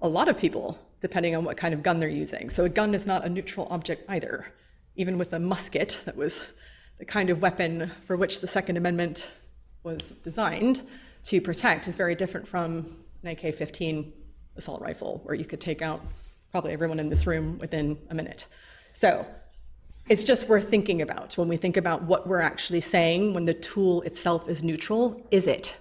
a lot of people depending on what kind of gun they're using. So a gun is not a neutral object either. Even with a musket, that was the kind of weapon for which the Second Amendment was designed to protect, is very different from an AK 15 assault rifle where you could take out probably everyone in this room within a minute. So it's just worth thinking about when we think about what we're actually saying when the tool itself is neutral. Is it?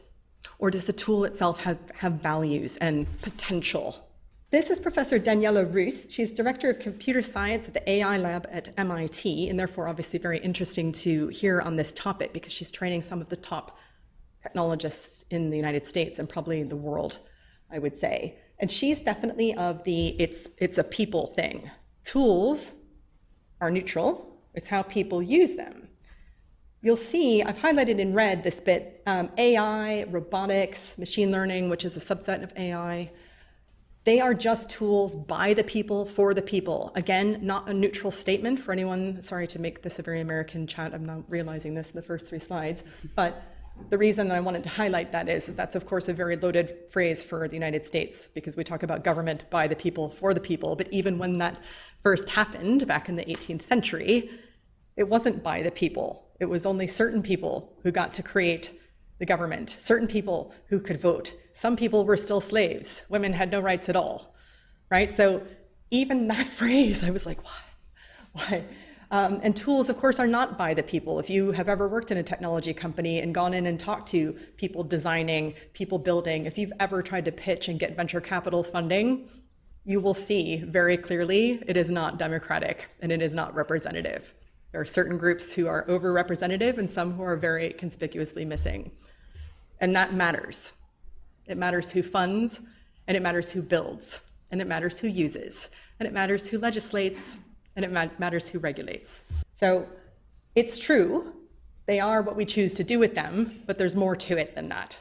Or does the tool itself have, have values and potential? This is Professor Daniela Rus. She's Director of Computer Science at the AI Lab at MIT, and therefore obviously very interesting to hear on this topic because she's training some of the top technologists in the United States and probably the world I would say. And she's definitely of the it's it's a people thing. Tools are neutral. It's how people use them. You'll see I've highlighted in red this bit um, AI, robotics, machine learning, which is a subset of AI. They are just tools by the people for the people. Again, not a neutral statement for anyone. Sorry to make this a very American chat. I'm not realizing this in the first three slides, but the reason that I wanted to highlight that is that's, of course, a very loaded phrase for the United States because we talk about government by the people, for the people. But even when that first happened back in the 18th century, it wasn't by the people. It was only certain people who got to create the government, certain people who could vote. Some people were still slaves. Women had no rights at all, right? So even that phrase, I was like, why? Why? Um, and tools, of course, are not by the people. If you have ever worked in a technology company and gone in and talked to people designing, people building, if you've ever tried to pitch and get venture capital funding, you will see very clearly it is not democratic and it is not representative. There are certain groups who are overrepresentative and some who are very conspicuously missing. And that matters. It matters who funds, and it matters who builds, and it matters who uses, and it matters who legislates, and it matters who regulates. So it's true, they are what we choose to do with them, but there's more to it than that.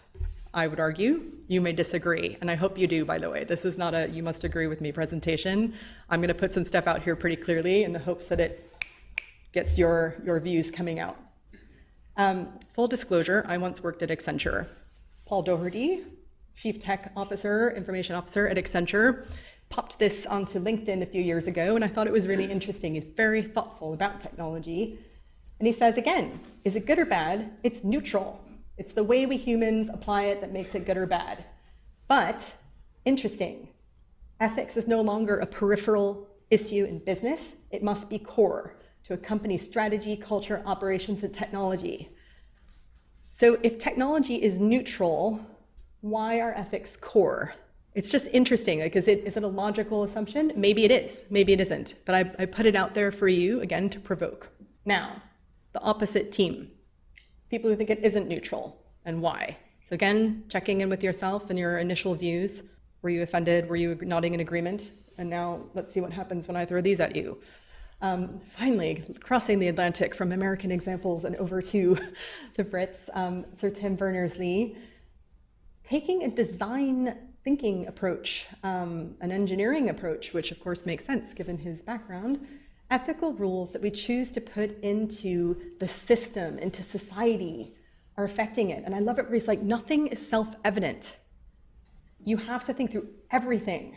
I would argue. You may disagree, and I hope you do, by the way. This is not a you must agree with me presentation. I'm going to put some stuff out here pretty clearly in the hopes that it gets your, your views coming out. Um, full disclosure, I once worked at Accenture. Paul Daugherty, Chief Tech Officer, Information Officer at Accenture, popped this onto LinkedIn a few years ago, and I thought it was really interesting. He's very thoughtful about technology. And he says again, is it good or bad? It's neutral. It's the way we humans apply it that makes it good or bad. But, interesting, ethics is no longer a peripheral issue in business, it must be core to a company's strategy, culture, operations, and technology. So, if technology is neutral, why are ethics core? It's just interesting. Like, is it, is it a logical assumption? Maybe it is, maybe it isn't. But I, I put it out there for you, again, to provoke. Now, the opposite team people who think it isn't neutral and why. So, again, checking in with yourself and your initial views. Were you offended? Were you nodding in agreement? And now let's see what happens when I throw these at you. Um, finally, crossing the Atlantic from American examples and over to, the Brits, um, Sir Tim Berners-Lee, taking a design thinking approach, um, an engineering approach, which of course makes sense given his background, ethical rules that we choose to put into the system, into society, are affecting it. And I love it where he's like, nothing is self evident. You have to think through everything,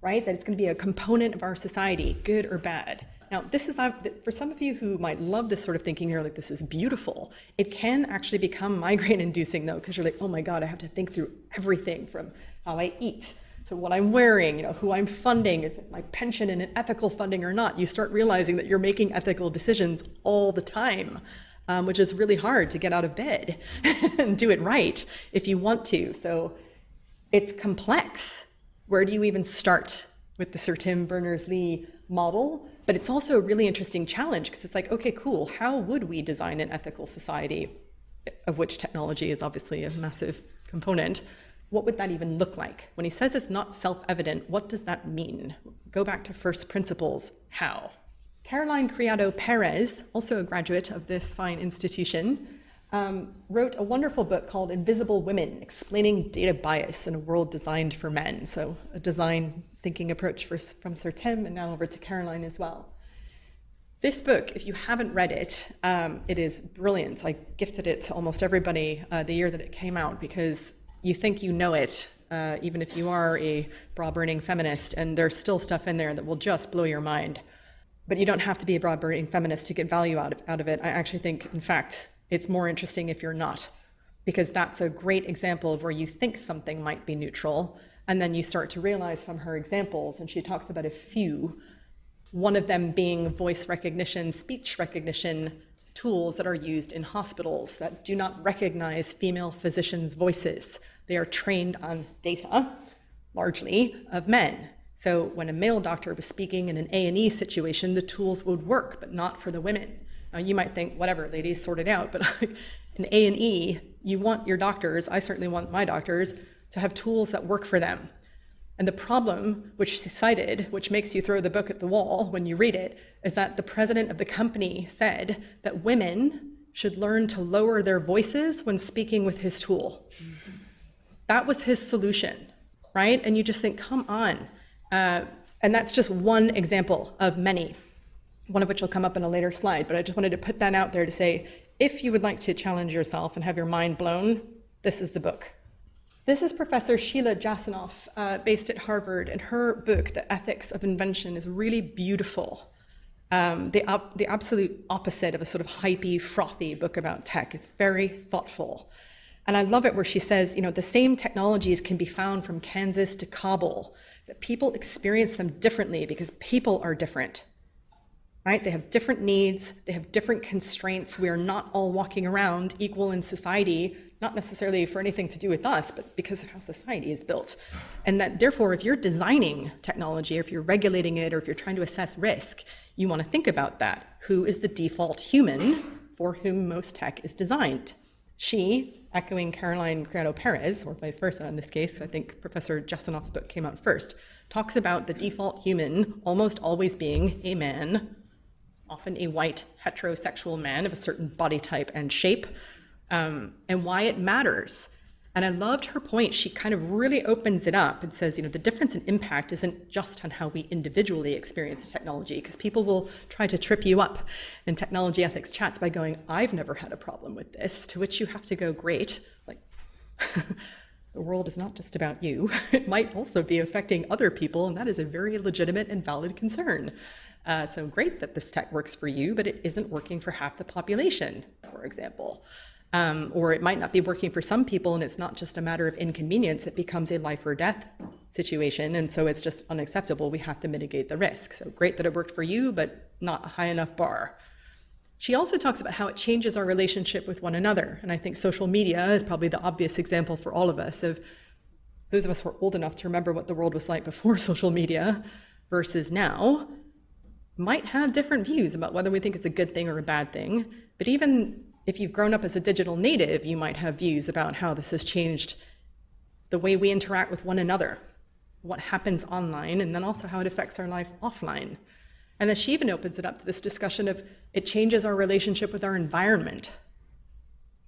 right? That it's going to be a component of our society, good or bad. Now, this is for some of you who might love this sort of thinking, you're like, this is beautiful. It can actually become migraine inducing, though, because you're like, oh my God, I have to think through everything from how I eat so what I'm wearing, you know, who I'm funding, is it my pension and an ethical funding or not? You start realizing that you're making ethical decisions all the time, um, which is really hard to get out of bed and do it right if you want to. So it's complex. Where do you even start with the Sir Tim Berners-Lee model? But it's also a really interesting challenge because it's like, okay, cool. How would we design an ethical society, of which technology is obviously a massive component? What would that even look like? When he says it's not self evident, what does that mean? Go back to first principles. How? Caroline Criado Perez, also a graduate of this fine institution, um, wrote a wonderful book called Invisible Women Explaining Data Bias in a World Designed for Men. So, a design thinking approach for, from Sir Tim and now over to Caroline as well. This book, if you haven't read it, um, it is brilliant. I gifted it to almost everybody uh, the year that it came out because you think you know it, uh, even if you are a bra burning feminist, and there's still stuff in there that will just blow your mind. But you don't have to be a bra burning feminist to get value out of, out of it. I actually think, in fact, it's more interesting if you're not, because that's a great example of where you think something might be neutral, and then you start to realize from her examples, and she talks about a few, one of them being voice recognition, speech recognition, tools that are used in hospitals that do not recognize female physicians' voices. They are trained on data, largely, of men. So when a male doctor was speaking in an A&E situation, the tools would work, but not for the women. Now you might think, whatever, ladies, sort it out. But in A&E, you want your doctors, I certainly want my doctors, to have tools that work for them. And the problem, which she cited, which makes you throw the book at the wall when you read it, is that the president of the company said that women should learn to lower their voices when speaking with his tool. That was his solution, right? And you just think, come on. Uh, and that's just one example of many, one of which will come up in a later slide. But I just wanted to put that out there to say if you would like to challenge yourself and have your mind blown, this is the book. This is Professor Sheila Jasanoff, uh, based at Harvard, and her book, The Ethics of Invention, is really beautiful. Um, the, the absolute opposite of a sort of hypey, frothy book about tech. It's very thoughtful. And I love it where she says, you know, the same technologies can be found from Kansas to Kabul, that people experience them differently because people are different. Right? They have different needs, they have different constraints. We are not all walking around equal in society not necessarily for anything to do with us, but because of how society is built. And that therefore, if you're designing technology, or if you're regulating it, or if you're trying to assess risk, you want to think about that. Who is the default human for whom most tech is designed? She, echoing Caroline Criado Perez, or vice versa in this case, I think Professor Jasanoff's book came out first, talks about the default human almost always being a man, often a white heterosexual man of a certain body type and shape, um, and why it matters. And I loved her point. She kind of really opens it up and says, you know, the difference in impact isn't just on how we individually experience technology, because people will try to trip you up in technology ethics chats by going, I've never had a problem with this, to which you have to go, great. Like, the world is not just about you. It might also be affecting other people, and that is a very legitimate and valid concern. Uh, so great that this tech works for you, but it isn't working for half the population, for example. Um, or it might not be working for some people and it's not just a matter of inconvenience, it becomes a life or death situation. And so it's just unacceptable. We have to mitigate the risk. So great that it worked for you, but not a high enough bar. She also talks about how it changes our relationship with one another. And I think social media is probably the obvious example for all of us of those of us who are old enough to remember what the world was like before social media versus now might have different views about whether we think it's a good thing or a bad thing. But even if you've grown up as a digital native, you might have views about how this has changed the way we interact with one another, what happens online, and then also how it affects our life offline. And then she even opens it up to this discussion of it changes our relationship with our environment.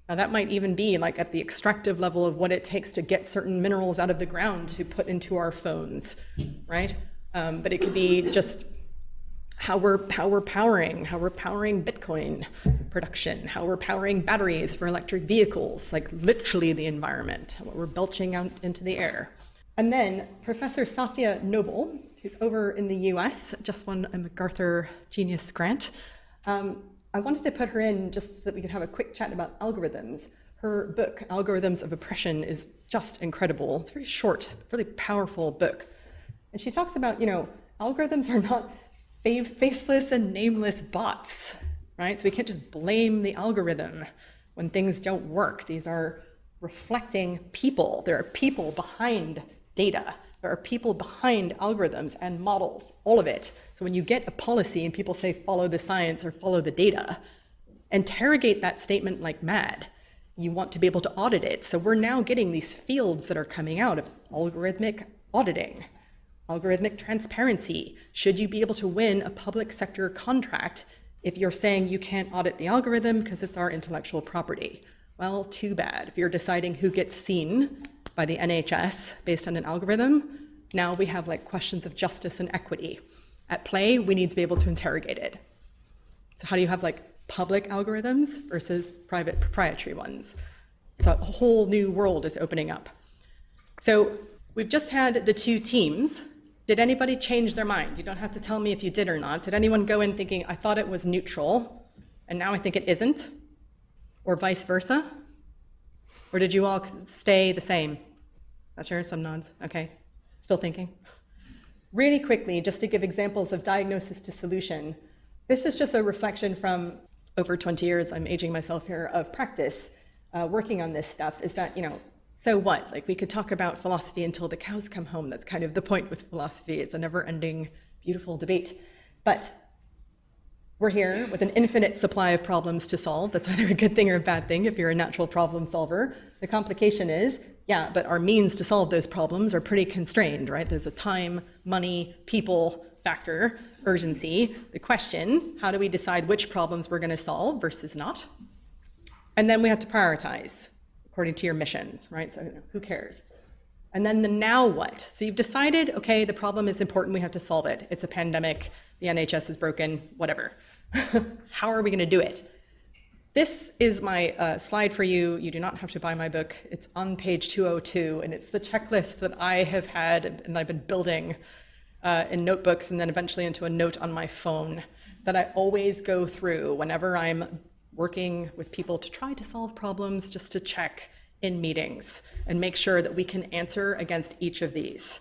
Now, that might even be like at the extractive level of what it takes to get certain minerals out of the ground to put into our phones, right? Um, but it could be just how we're how we're powering how we're powering bitcoin production how we're powering batteries for electric vehicles like literally the environment what we're belching out into the air. And then professor Safiya Noble who's over in the us just won a macarthur genius grant. Um, i wanted to put her in just so that we could have a quick chat about algorithms. Her book algorithms of oppression is just incredible. It's a very short really powerful book. And she talks about you know algorithms are not faceless and nameless bots, right? So we can't just blame the algorithm when things don't work. These are reflecting people. There are people behind data. There are people behind algorithms and models, all of it. So when you get a policy and people say follow the science or follow the data, interrogate that statement like mad. You want to be able to audit it. So we're now getting these fields that are coming out of algorithmic auditing algorithmic transparency. Should you be able to win a public sector contract if you're saying you can't audit the algorithm because it's our intellectual property? Well, too bad. If you're deciding who gets seen by the NHS based on an algorithm, now we have like questions of justice and equity. At play, we need to be able to interrogate it. So, how do you have like public algorithms versus private proprietary ones? So, a whole new world is opening up. So, we've just had the two teams did anybody change their mind? You don't have to tell me if you did or not. Did anyone go in thinking, I thought it was neutral, and now I think it isn't? Or vice versa? Or did you all stay the same? Not sure, some nods. Okay. Still thinking? Really quickly, just to give examples of diagnosis to solution, this is just a reflection from over 20 years, I'm aging myself here, of practice uh, working on this stuff, is that, you know, so what? Like we could talk about philosophy until the cows come home. That's kind of the point with philosophy. It's a never ending, beautiful debate. But we're here with an infinite supply of problems to solve. That's either a good thing or a bad thing if you're a natural problem solver. The complication is, yeah, but our means to solve those problems are pretty constrained, right? There's a time, money, people factor, urgency. The question, how do we decide which problems we're going to solve versus not? And then we have to prioritize according to your missions, right? So who cares? And then the now what? So you've decided, okay, the problem is important, we have to solve it. It's a pandemic, the NHS is broken, whatever. How are we going to do it? This is my uh, slide for you. You do not have to buy my book. It's on page 202, and it's the checklist that I have had and I've been building uh, in notebooks and then eventually into a note on my phone that I always go through whenever I'm working with people to try to solve problems, just to check in meetings and make sure that we can answer against each of these.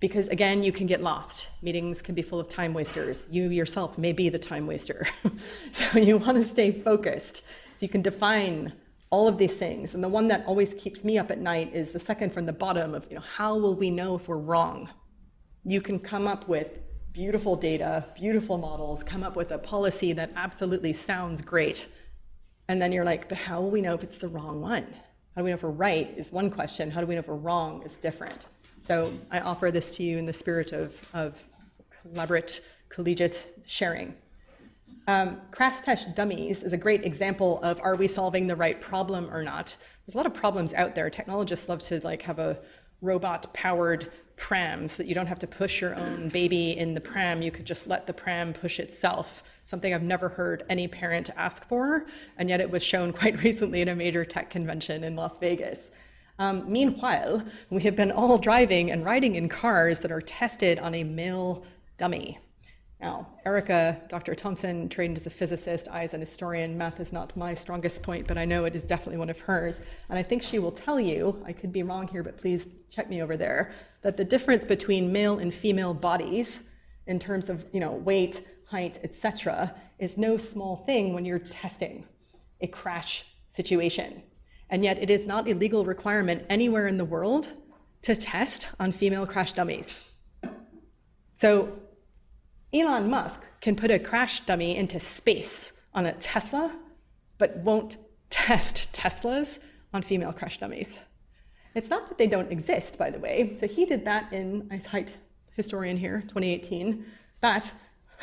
Because again, you can get lost. Meetings can be full of time wasters. You yourself may be the time waster. so you want to stay focused. So you can define all of these things. And the one that always keeps me up at night is the second from the bottom of, you know, how will we know if we're wrong? You can come up with beautiful data, beautiful models, come up with a policy that absolutely sounds great. And then you're like, but how will we know if it's the wrong one? How do we know if we're right is one question. How do we know if we're wrong is different. So I offer this to you in the spirit of, of collaborate, collegiate sharing. Um, crash test dummies is a great example of are we solving the right problem or not? There's a lot of problems out there. Technologists love to like have a robot powered pram so that you don't have to push your own baby in the pram. You could just let the pram push itself. Something I've never heard any parent ask for, and yet it was shown quite recently at a major tech convention in Las Vegas. Um, meanwhile, we have been all driving and riding in cars that are tested on a male dummy. Now, Erica, Dr. Thompson, trained as a physicist, I as an historian, math is not my strongest point, but I know it is definitely one of hers. And I think she will tell you, I could be wrong here, but please check me over there, that the difference between male and female bodies in terms of you know, weight, height, etc., is no small thing when you're testing a crash situation. And yet it is not a legal requirement anywhere in the world to test on female crash dummies. So Elon Musk can put a crash dummy into space on a Tesla, but won't test Teslas on female crash dummies. It's not that they don't exist, by the way. So he did that in, I cite historian here, 2018, but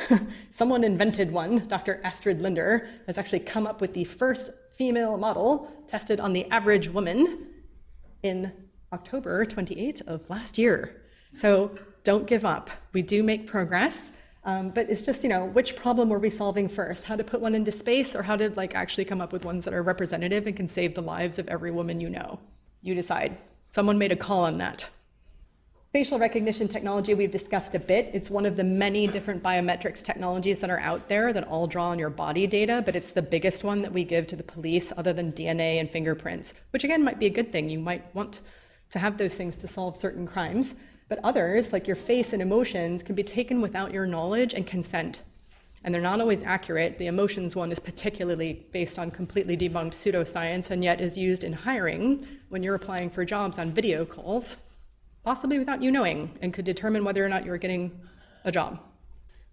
someone invented one, Dr. Astrid Linder, has actually come up with the first female model tested on the average woman in October 28 of last year. So don't give up. We do make progress. Um, but it's just, you know, which problem were we solving first? How to put one into space or how to like actually come up with ones that are representative and can save the lives of every woman you know? You decide. Someone made a call on that. Facial recognition technology we've discussed a bit. It's one of the many different biometrics technologies that are out there that all draw on your body data, but it's the biggest one that we give to the police other than DNA and fingerprints, which again might be a good thing. You might want to have those things to solve certain crimes. But others, like your face and emotions, can be taken without your knowledge and consent. And they're not always accurate. The emotions one is particularly based on completely debunked pseudoscience and yet is used in hiring when you're applying for jobs on video calls, possibly without you knowing, and could determine whether or not you're getting a job.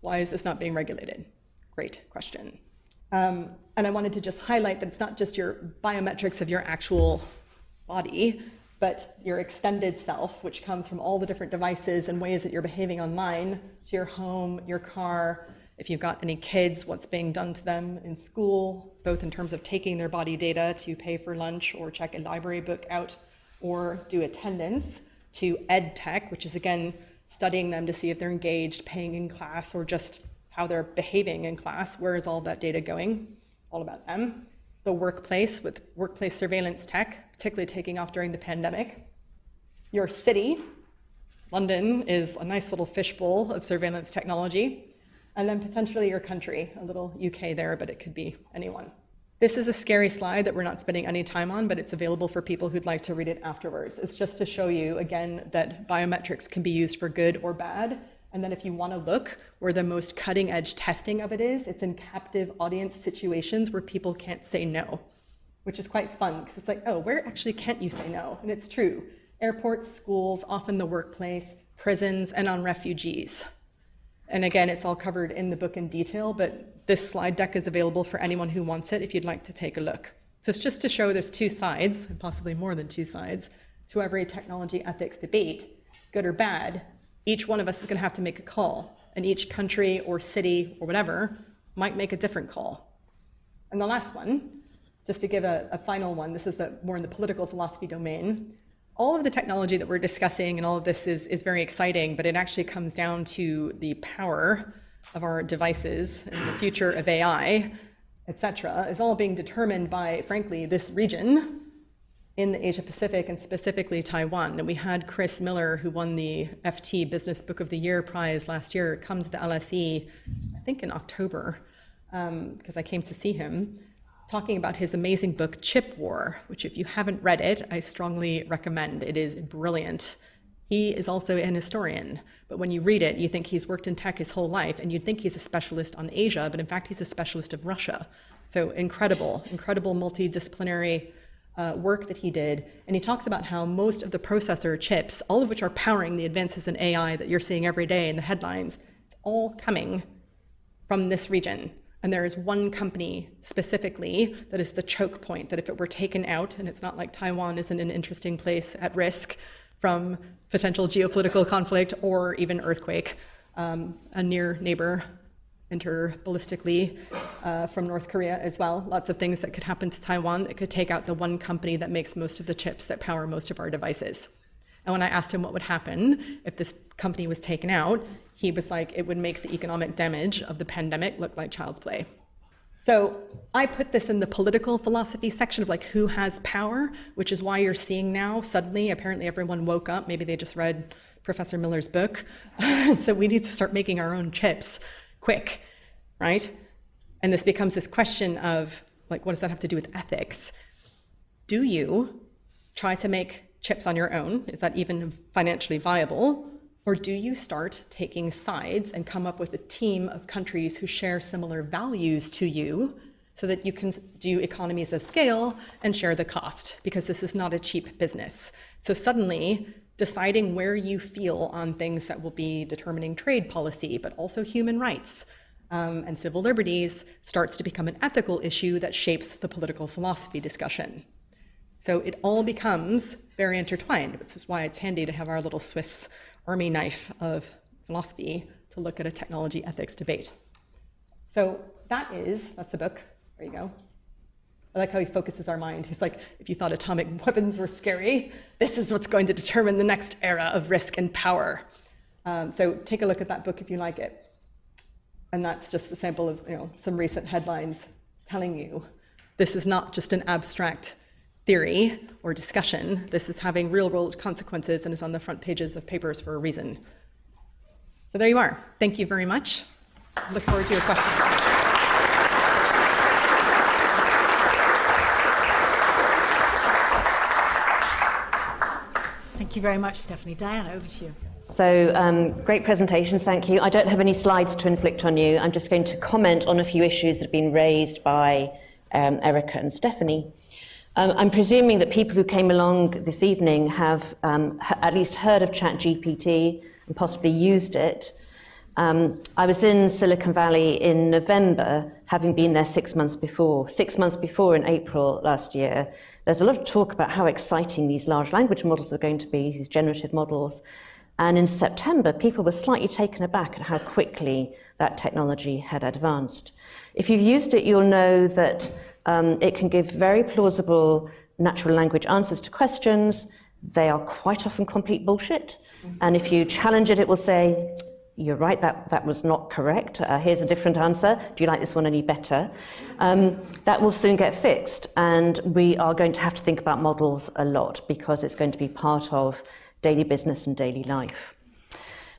Why is this not being regulated? Great question. Um, and I wanted to just highlight that it's not just your biometrics of your actual body, but your extended self, which comes from all the different devices and ways that you're behaving online, to your home, your car, if you've got any kids, what's being done to them in school, both in terms of taking their body data to pay for lunch or check a library book out or do attendance, to ed tech, which is again studying them to see if they're engaged, paying in class, or just how they're behaving in class. Where is all that data going? All about them the workplace with workplace surveillance tech, particularly taking off during the pandemic. Your city, London, is a nice little fishbowl of surveillance technology. And then potentially your country, a little UK there, but it could be anyone. This is a scary slide that we're not spending any time on, but it's available for people who'd like to read it afterwards. It's just to show you, again, that biometrics can be used for good or bad, and then if you want to look where the most cutting edge testing of it is, it's in captive audience situations where people can't say no, which is quite fun because it's like, oh, where actually can't you say no? And it's true. Airports, schools, often the workplace, prisons, and on refugees. And again, it's all covered in the book in detail, but this slide deck is available for anyone who wants it if you'd like to take a look. So it's just to show there's two sides, and possibly more than two sides, to every technology ethics debate, good or bad, each one of us is going to have to make a call, and each country or city or whatever might make a different call. And the last one, just to give a, a final one, this is the, more in the political philosophy domain. All of the technology that we're discussing and all of this is, is very exciting, but it actually comes down to the power of our devices and the future of AI, et cetera, is all being determined by, frankly, this region in the Asia Pacific and specifically Taiwan. And we had Chris Miller, who won the FT Business Book of the Year prize last year, come to the LSE, I think in October, because um, I came to see him, talking about his amazing book, Chip War, which, if you haven't read it, I strongly recommend. It is brilliant. He is also an historian, but when you read it, you think he's worked in tech his whole life, and you'd think he's a specialist on Asia, but in fact, he's a specialist of Russia. So incredible, incredible multidisciplinary uh, work that he did, and he talks about how most of the processor chips, all of which are powering the advances in AI that you're seeing every day in the headlines, it's all coming from this region. And there is one company specifically that is the choke point, that if it were taken out, and it's not like Taiwan isn't an interesting place at risk from potential geopolitical conflict or even earthquake, um, a near neighbor enter ballistically uh, from North Korea as well. Lots of things that could happen to Taiwan that could take out the one company that makes most of the chips that power most of our devices. And when I asked him what would happen if this company was taken out, he was like, it would make the economic damage of the pandemic look like child's play. So I put this in the political philosophy section of like who has power, which is why you're seeing now suddenly, apparently everyone woke up. Maybe they just read Professor Miller's book. so we need to start making our own chips quick, right? And this becomes this question of like, what does that have to do with ethics? Do you try to make chips on your own? Is that even financially viable? Or do you start taking sides and come up with a team of countries who share similar values to you so that you can do economies of scale and share the cost? Because this is not a cheap business. So suddenly, deciding where you feel on things that will be determining trade policy, but also human rights um, and civil liberties starts to become an ethical issue that shapes the political philosophy discussion. So it all becomes very intertwined, which is why it's handy to have our little Swiss army knife of philosophy to look at a technology ethics debate. So that is, that's the book. There you go. I like how he focuses our mind. He's like, if you thought atomic weapons were scary, this is what's going to determine the next era of risk and power. Um, so take a look at that book if you like it. And that's just a sample of you know, some recent headlines telling you this is not just an abstract theory or discussion. This is having real world consequences and is on the front pages of papers for a reason. So there you are. Thank you very much. Look forward to your questions. You very much, Stephanie. Diane, over to you. So, um, great presentations, thank you. I don't have any slides to inflict on you. I'm just going to comment on a few issues that have been raised by um, Erica and Stephanie. Um, I'm presuming that people who came along this evening have um, at least heard of ChatGPT and possibly used it. Um, I was in Silicon Valley in November, having been there six months before. Six months before, in April last year, there's a lot of talk about how exciting these large language models are going to be, these generative models. And in September, people were slightly taken aback at how quickly that technology had advanced. If you've used it, you'll know that um, it can give very plausible natural language answers to questions. They are quite often complete bullshit. And if you challenge it, it will say, You're right, that, that was not correct. Uh, here's a different answer. Do you like this one any better? Um, that will soon get fixed. And we are going to have to think about models a lot because it's going to be part of daily business and daily life.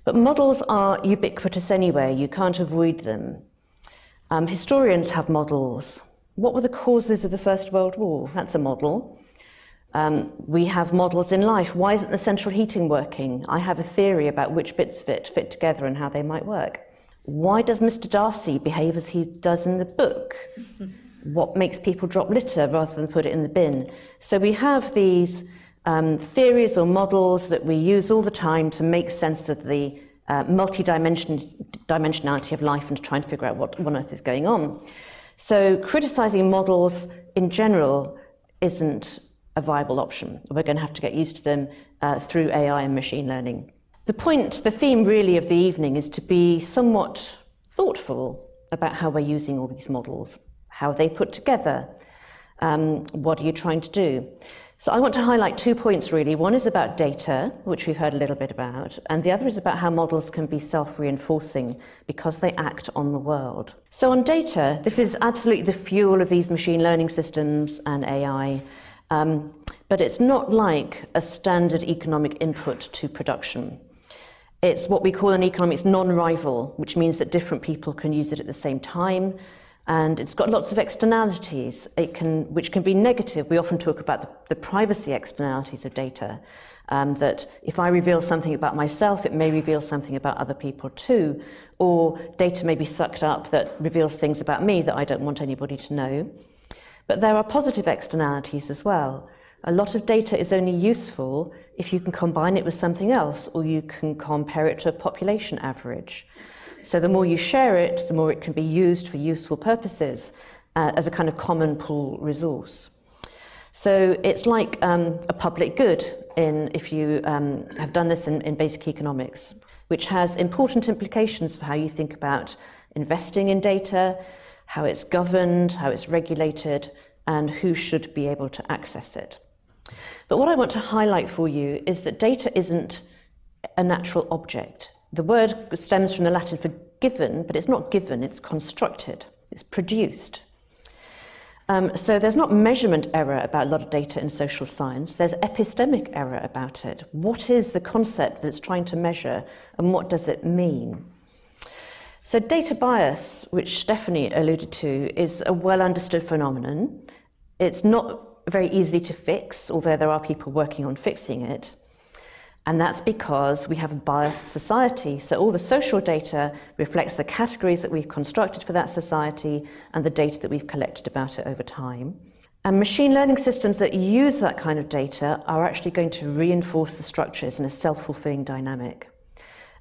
But models are ubiquitous anyway, you can't avoid them. Um, historians have models. What were the causes of the First World War? That's a model. Um, we have models in life. Why isn't the central heating working? I have a theory about which bits of it fit together and how they might work. Why does Mr. Darcy behave as he does in the book? What makes people drop litter rather than put it in the bin? So we have these um, theories or models that we use all the time to make sense of the uh, multi-dimensionality of life and to try and figure out what on earth is going on. So criticizing models in general isn't a viable option. We're going to have to get used to them uh, through AI and machine learning. The point, the theme really of the evening is to be somewhat thoughtful about how we're using all these models, how they put together, um, what are you trying to do. So I want to highlight two points really. One is about data, which we've heard a little bit about, and the other is about how models can be self-reinforcing because they act on the world. So on data, this is absolutely the fuel of these machine learning systems and AI. Um, but it's not like a standard economic input to production. It's what we call an economics non-rival, which means that different people can use it at the same time and it's got lots of externalities it can, which can be negative. We often talk about the, the privacy externalities of data. Um, that if I reveal something about myself, it may reveal something about other people too, or data may be sucked up that reveals things about me that I don't want anybody to know. But there are positive externalities as well. A lot of data is only useful if you can combine it with something else or you can compare it to a population average. So the more you share it, the more it can be used for useful purposes uh, as a kind of common pool resource. So it's like um, a public good in, if you um, have done this in, in basic economics, which has important implications for how you think about investing in data, how it's governed, how it's regulated, and who should be able to access it. But what I want to highlight for you is that data isn't a natural object. The word stems from the Latin for given, but it's not given, it's constructed, it's produced. Um, so there's not measurement error about a lot of data in social science, there's epistemic error about it. What is the concept that it's trying to measure and what does it mean? So, data bias, which Stephanie alluded to, is a well understood phenomenon. It's not very easy to fix, although there are people working on fixing it. And that's because we have a biased society. So all the social data reflects the categories that we've constructed for that society and the data that we've collected about it over time. And machine learning systems that use that kind of data are actually going to reinforce the structures in a self fulfilling dynamic.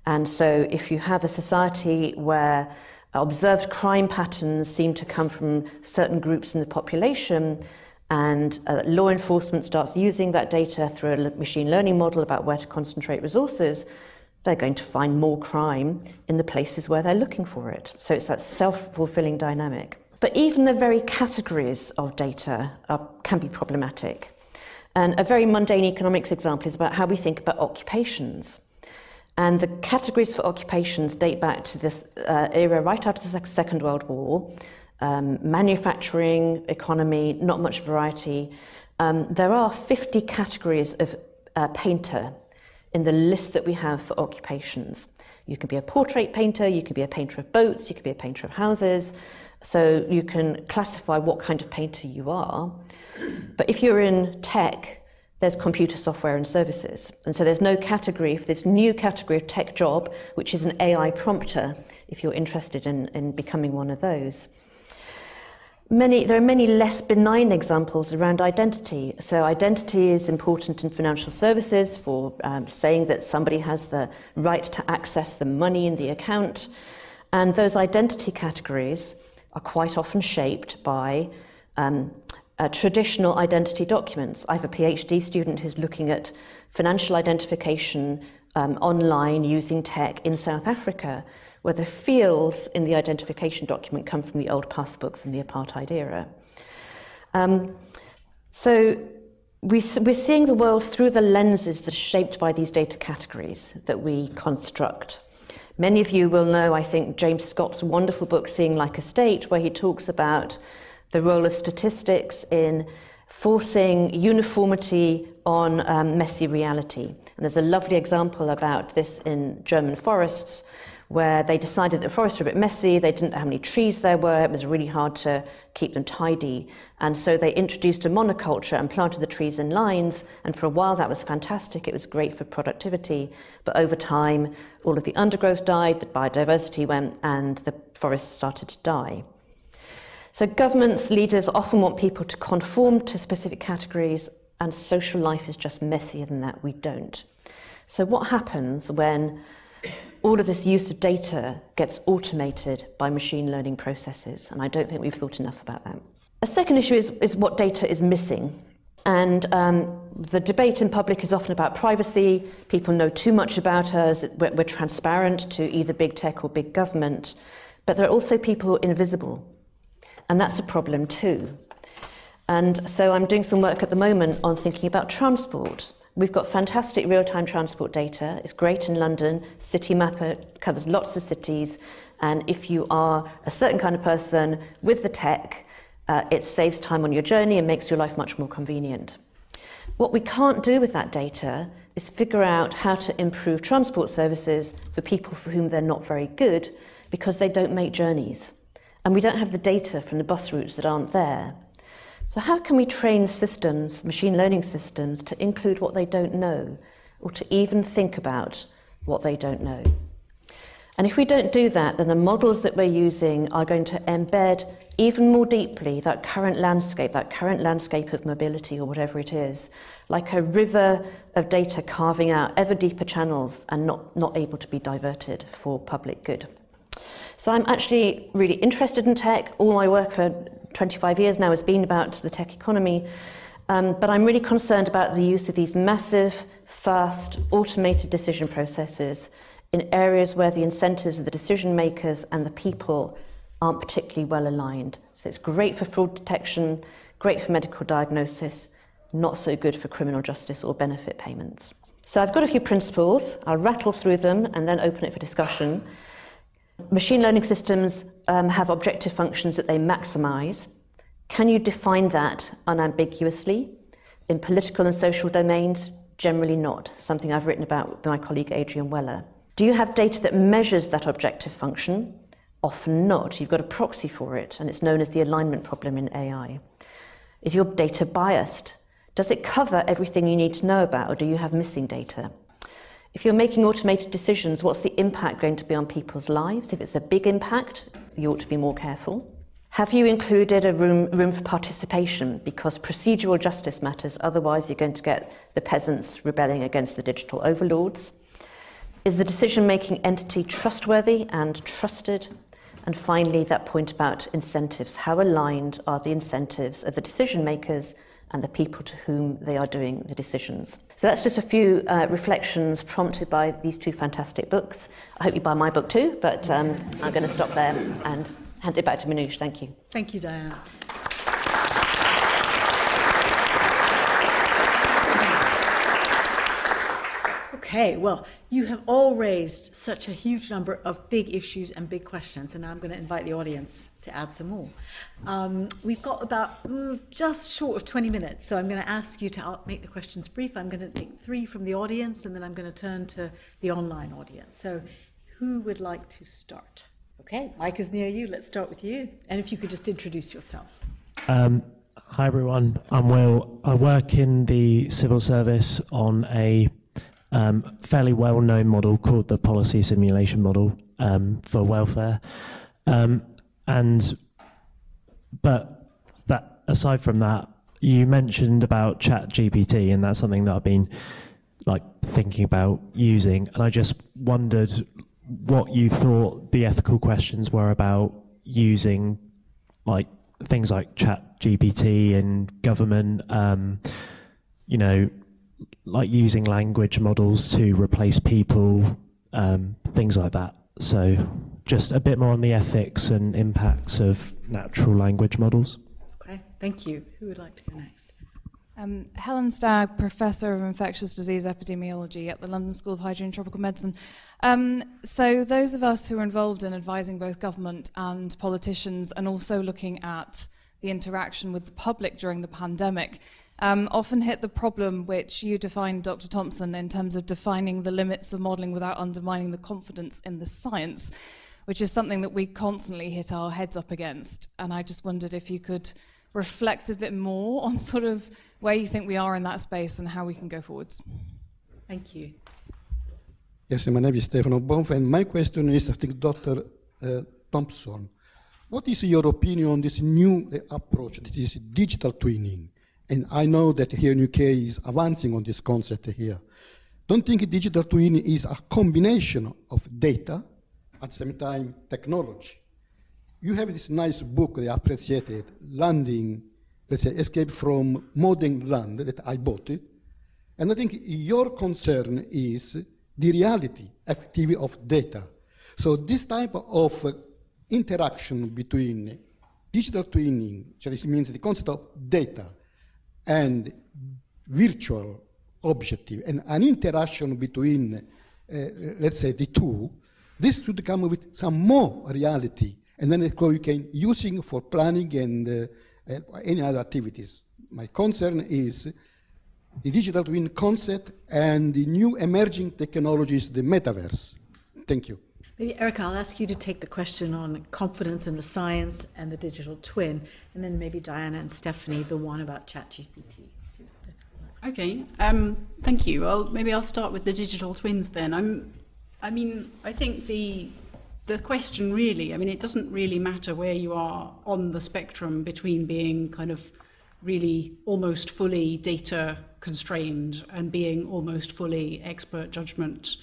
And so if you have a society where observed crime patterns seem to come from certain groups in the population, and uh, law enforcement starts using that data through a machine learning model about where to concentrate resources, they're going to find more crime in the places where they're looking for it. So it's that self fulfilling dynamic. But even the very categories of data are, can be problematic. And a very mundane economics example is about how we think about occupations. And the categories for occupations date back to this uh, era right after the Second World War um, manufacturing, economy, not much variety. Um, there are 50 categories of uh, painter in the list that we have for occupations. You can be a portrait painter, you can be a painter of boats, you can be a painter of houses. So you can classify what kind of painter you are. But if you're in tech, there's computer software and services. And so there's no category for this new category of tech job, which is an AI prompter, if you're interested in, in becoming one of those. Many, there are many less benign examples around identity. So, identity is important in financial services for um, saying that somebody has the right to access the money in the account. And those identity categories are quite often shaped by um, uh, traditional identity documents. I have a PhD student who's looking at financial identification um, online using tech in South Africa where the fields in the identification document come from the old passbooks in the apartheid era. Um, so we, we're seeing the world through the lenses that are shaped by these data categories that we construct. Many of you will know, I think, James Scott's wonderful book, Seeing Like a State, where he talks about the role of statistics in forcing uniformity on um, messy reality. And there's a lovely example about this in German forests, where they decided that forests were a bit messy, they didn't know how many trees there were, it was really hard to keep them tidy. And so they introduced a monoculture and planted the trees in lines, and for a while that was fantastic, it was great for productivity. But over time, all of the undergrowth died, the biodiversity went, and the forests started to die. So governments, leaders often want people to conform to specific categories, and social life is just messier than that. We don't. So what happens when all of this use of data gets automated by machine learning processes, and I don't think we've thought enough about that. A second issue is, is what data is missing. And um, the debate in public is often about privacy. People know too much about us. We're, we're transparent to either big tech or big government. But there are also people invisible. And that's a problem too. And so I'm doing some work at the moment on thinking about transport. We've got fantastic real-time transport data. It's great in London. Citymapper covers lots of cities. And if you are a certain kind of person with the tech, uh, it saves time on your journey and makes your life much more convenient. What we can't do with that data is figure out how to improve transport services for people for whom they're not very good because they don't make journeys. And we don't have the data from the bus routes that aren't there. So, how can we train systems, machine learning systems, to include what they don't know or to even think about what they don't know? And if we don't do that, then the models that we're using are going to embed even more deeply that current landscape, that current landscape of mobility or whatever it is, like a river of data carving out ever deeper channels and not, not able to be diverted for public good. So I'm actually really interested in tech. All my work for 25 years now has been about the tech economy. Um, but I'm really concerned about the use of these massive, fast, automated decision processes in areas where the incentives of the decision makers and the people aren't particularly well aligned. So it's great for fraud detection, great for medical diagnosis, not so good for criminal justice or benefit payments. So I've got a few principles. I'll rattle through them and then open it for discussion. Machine learning systems um, have objective functions that they maximize. Can you define that unambiguously? In political and social domains, generally not, something I've written about with my colleague Adrian Weller. Do you have data that measures that objective function? Often not. You've got a proxy for it, and it's known as the alignment problem in AI. Is your data biased? Does it cover everything you need to know about, or do you have missing data? If you're making automated decisions, what's the impact going to be on people's lives? If it's a big impact, you ought to be more careful. Have you included a room, room for participation? Because procedural justice matters, otherwise, you're going to get the peasants rebelling against the digital overlords. Is the decision making entity trustworthy and trusted? And finally, that point about incentives. How aligned are the incentives of the decision makers and the people to whom they are doing the decisions. So that's just a few uh, reflections prompted by these two fantastic books. I hope you buy my book too, but um, I'm going to stop there and hand it back to Minouche. Thank you. Thank you, Diane. Okay, well, you have all raised such a huge number of big issues and big questions, and I'm going to invite the audience to add some more. Um, we've got about mm, just short of 20 minutes, so I'm going to ask you to make the questions brief. I'm going to take three from the audience, and then I'm going to turn to the online audience. So, who would like to start? Okay, Mike is near you. Let's start with you. And if you could just introduce yourself. Um, hi, everyone. I'm Will. I work in the civil service on a um, fairly well known model called the policy simulation model um, for welfare. Um, and but that aside from that, you mentioned about Chat GPT, and that's something that I've been like thinking about using, and I just wondered what you thought the ethical questions were about using like things like Chat GPT in government. Um, you know, like using language models to replace people, um, things like that. So, just a bit more on the ethics and impacts of natural language models. Okay, thank you. Who would like to go next? Um, Helen Stagg, Professor of Infectious Disease Epidemiology at the London School of Hygiene and Tropical Medicine. Um, so, those of us who are involved in advising both government and politicians and also looking at the interaction with the public during the pandemic um, often hit the problem which you defined, Dr. Thompson, in terms of defining the limits of modelling without undermining the confidence in the science, which is something that we constantly hit our heads up against. And I just wondered if you could reflect a bit more on sort of where you think we are in that space and how we can go forwards. Thank you. Yes, my name is Stefano Bonfa, and my question is, I think, Dr. Uh, Thompson. What is your opinion on this new uh, approach, that is digital twinning? And I know that here in UK is advancing on this concept here. Don't think digital twin is a combination of data at the same time technology. You have this nice book that I appreciated, Landing, let's say, Escape from Model Land, that I bought it. And I think your concern is the reality, activity of data. So this type of interaction between digital twinning, which means the concept of data, and virtual objective and an interaction between, uh, let's say, the two, this should come with some more reality, and then you can using for planning and uh, uh, any other activities. My concern is the digital twin concept and the new emerging technologies, the metaverse. Thank you. Maybe, Erica, I'll ask you to take the question on confidence in the science and the digital twin, and then maybe Diane and Stephanie, the one about ChatGPT. Okay, um, thank you. Well, maybe I'll start with the digital twins then. I'm, I mean, I think the the question really, I mean, it doesn't really matter where you are on the spectrum between being kind of really almost fully data constrained and being almost fully expert judgment.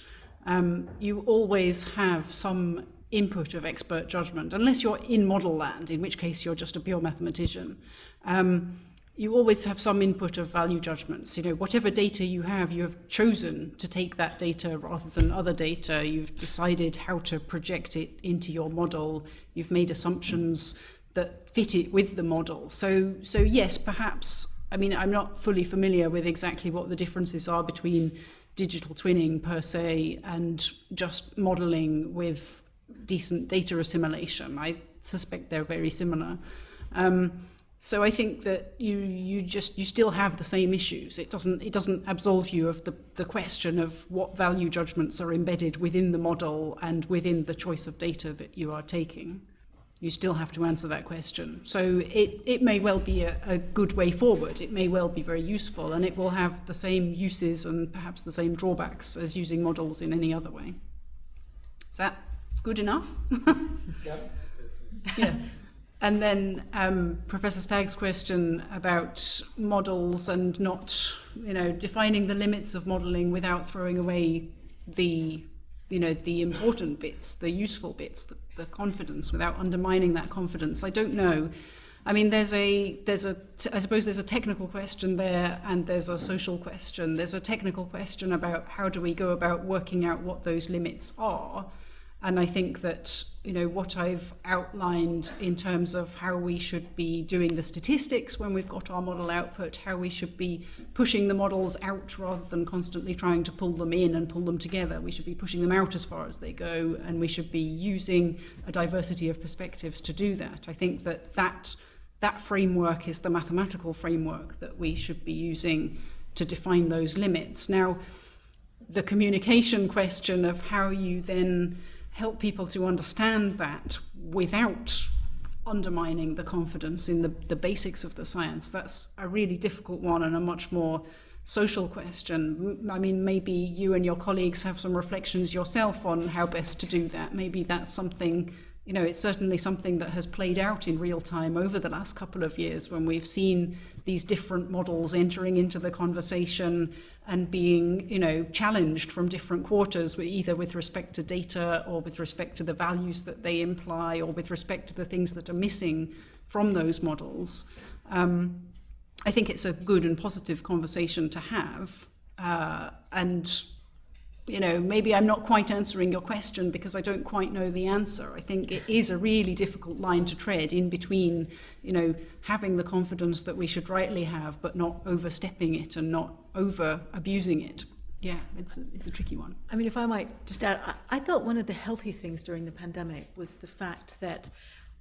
Um, you always have some input of expert judgment, unless you're in model land, in which case you're just a pure mathematician. Um, you always have some input of value judgments. You know, whatever data you have, you have chosen to take that data rather than other data. You've decided how to project it into your model. You've made assumptions that fit it with the model. So, so yes, perhaps. I mean, I'm not fully familiar with exactly what the differences are between digital twinning per se and just modeling with decent data assimilation. I suspect they're very similar. Um, so I think that you you just you still have the same issues. It doesn't it doesn't absolve you of the, the question of what value judgments are embedded within the model and within the choice of data that you are taking. You still have to answer that question. So it, it may well be a, a good way forward. It may well be very useful and it will have the same uses and perhaps the same drawbacks as using models in any other way. Is that good enough? yeah. yeah. And then um, Professor Stagg's question about models and not, you know, defining the limits of modelling without throwing away the, you know, the important bits, the useful bits, the, the confidence, without undermining that confidence. I don't know. I mean, there's a, there's a, I suppose there's a technical question there, and there's a social question. There's a technical question about how do we go about working out what those limits are and I think that you know what I've outlined in terms of how we should be doing the statistics when we've got our model output, how we should be pushing the models out rather than constantly trying to pull them in and pull them together. We should be pushing them out as far as they go, and we should be using a diversity of perspectives to do that. I think that that that framework is the mathematical framework that we should be using to define those limits. Now, the communication question of how you then help people to understand that without undermining the confidence in the, the basics of the science. That's a really difficult one and a much more social question. I mean, maybe you and your colleagues have some reflections yourself on how best to do that. Maybe that's something you know, it's certainly something that has played out in real time over the last couple of years when we've seen these different models entering into the conversation and being, you know, challenged from different quarters, either with respect to data or with respect to the values that they imply or with respect to the things that are missing from those models. Um, I think it's a good and positive conversation to have. Uh, and you know, maybe I'm not quite answering your question because I don't quite know the answer. I think it is a really difficult line to tread in between, you know, having the confidence that we should rightly have, but not overstepping it and not over abusing it. Yeah, it's a, it's a tricky one. I mean, if I might just add, I, I thought one of the healthy things during the pandemic was the fact that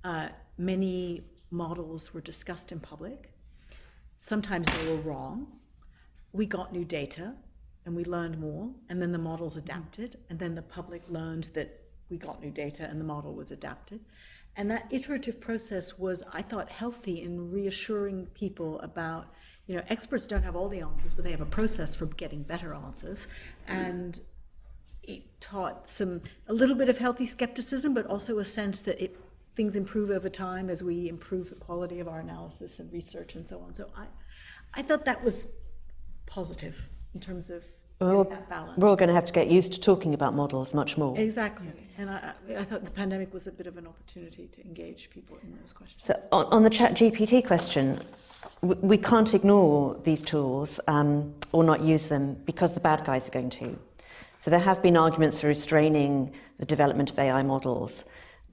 uh, many models were discussed in public. Sometimes they were wrong. We got new data and we learned more, and then the models mm-hmm. adapted, and then the public learned that we got new data and the model was adapted. And that iterative process was, I thought, healthy in reassuring people about, you know, experts don't have all the answers, but they have a process for getting better answers. And it taught some, a little bit of healthy skepticism, but also a sense that it, things improve over time as we improve the quality of our analysis and research and so on. So I, I thought that was positive in terms of we're, that balance. We're all going to have to get used to talking about models much more. Exactly. And I, I thought the pandemic was a bit of an opportunity to engage people in those questions. So, on, on the chat GPT question, we, we can't ignore these tools um, or not use them because the bad guys are going to. So, there have been arguments for restraining the development of AI models,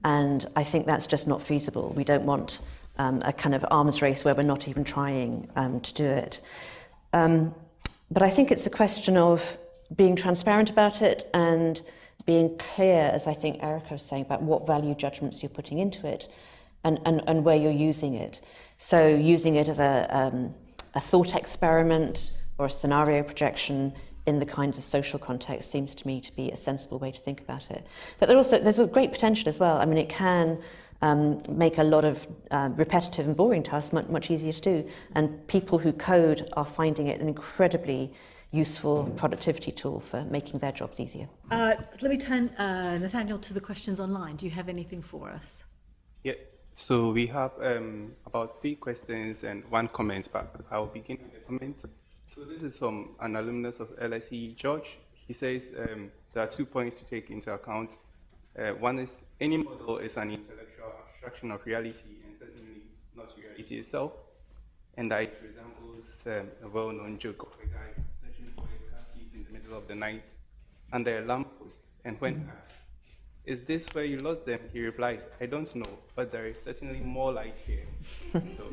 and I think that's just not feasible. We don't want um, a kind of arms race where we're not even trying um, to do it. Um, but I think it's a question of being transparent about it and being clear, as I think Erica was saying, about what value judgments you're putting into it and, and, and where you're using it. So, using it as a, um, a thought experiment or a scenario projection in the kinds of social context seems to me to be a sensible way to think about it. But there also, there's a great potential as well. I mean, it can um, make a lot of uh, repetitive and boring tasks much, much easier to do. And people who code are finding it an incredibly useful productivity tool for making their jobs easier. Uh, let me turn, uh, Nathaniel, to the questions online. Do you have anything for us? Yeah, so we have um, about three questions and one comment, but I'll begin with the comment. So this is from an alumnus of LSE, George. He says um, there are two points to take into account. Uh, one is any model is an intellectual abstraction of reality and certainly not reality itself. And it resembles um, a well-known joke of a guy searching for his car keys in the middle of the night under a lamppost. And when mm-hmm. asked, is this where you lost them? He replies, I don't know, but there is certainly more light here. so,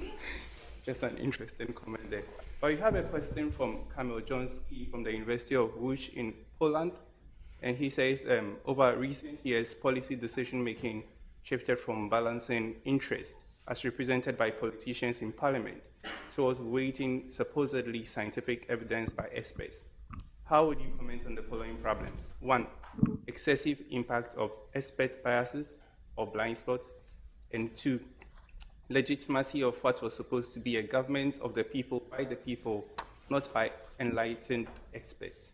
just an interesting comment there. But we have a question from Kamil Joński from the University of Łódź in Poland. And he says, um, over recent years, policy decision making shifted from balancing interest, as represented by politicians in parliament, towards weighting supposedly scientific evidence by experts. How would you comment on the following problems? One, excessive impact of expert biases or blind spots. And two, legitimacy of what was supposed to be a government of the people, by the people, not by enlightened experts.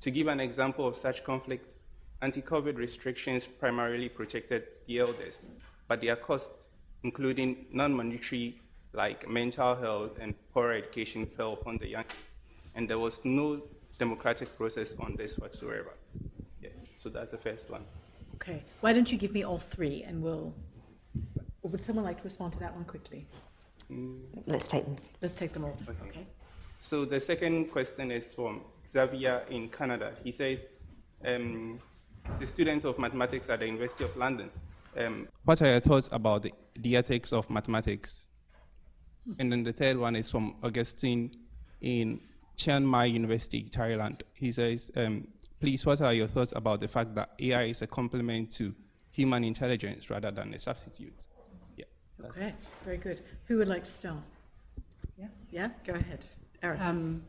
To give an example of such conflict, anti-COVID restrictions primarily protected the elders, but their costs, including non-monetary like mental health and poor education, fell upon the youngest. And there was no democratic process on this whatsoever. Yeah, so that's the first one. Okay. Why don't you give me all three and we'll. Or would someone like to respond to that one quickly? Mm. Let's take them. Let's take them all. Okay. okay. So the second question is from Xavier in Canada. He says, um, he's a student of mathematics at the University of London. Um, what are your thoughts about the, the ethics of mathematics? And then the third one is from Augustine in Chiang Mai University, Thailand. He says, um, please, what are your thoughts about the fact that AI is a complement to human intelligence rather than a substitute? Yeah. okay, it. very good. Who would like to start? Yeah, yeah, go ahead. Eric. Um,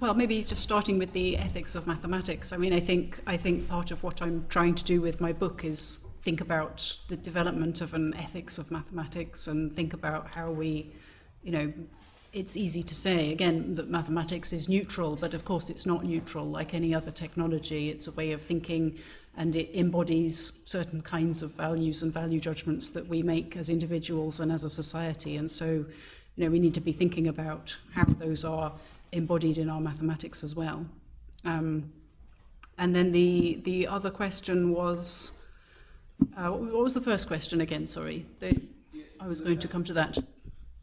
well, maybe just starting with the ethics of mathematics. I mean, I think I think part of what I'm trying to do with my book is think about the development of an ethics of mathematics and think about how we, you know, it's easy to say again that mathematics is neutral, but of course it's not neutral like any other technology. It's a way of thinking and it embodies certain kinds of values and value judgments that we make as individuals and as a society. And so, you know, we need to be thinking about how those are embodied in our mathematics as well. Um, and then the the other question was, uh, what was the first question again? Sorry, the, I was going to come to that.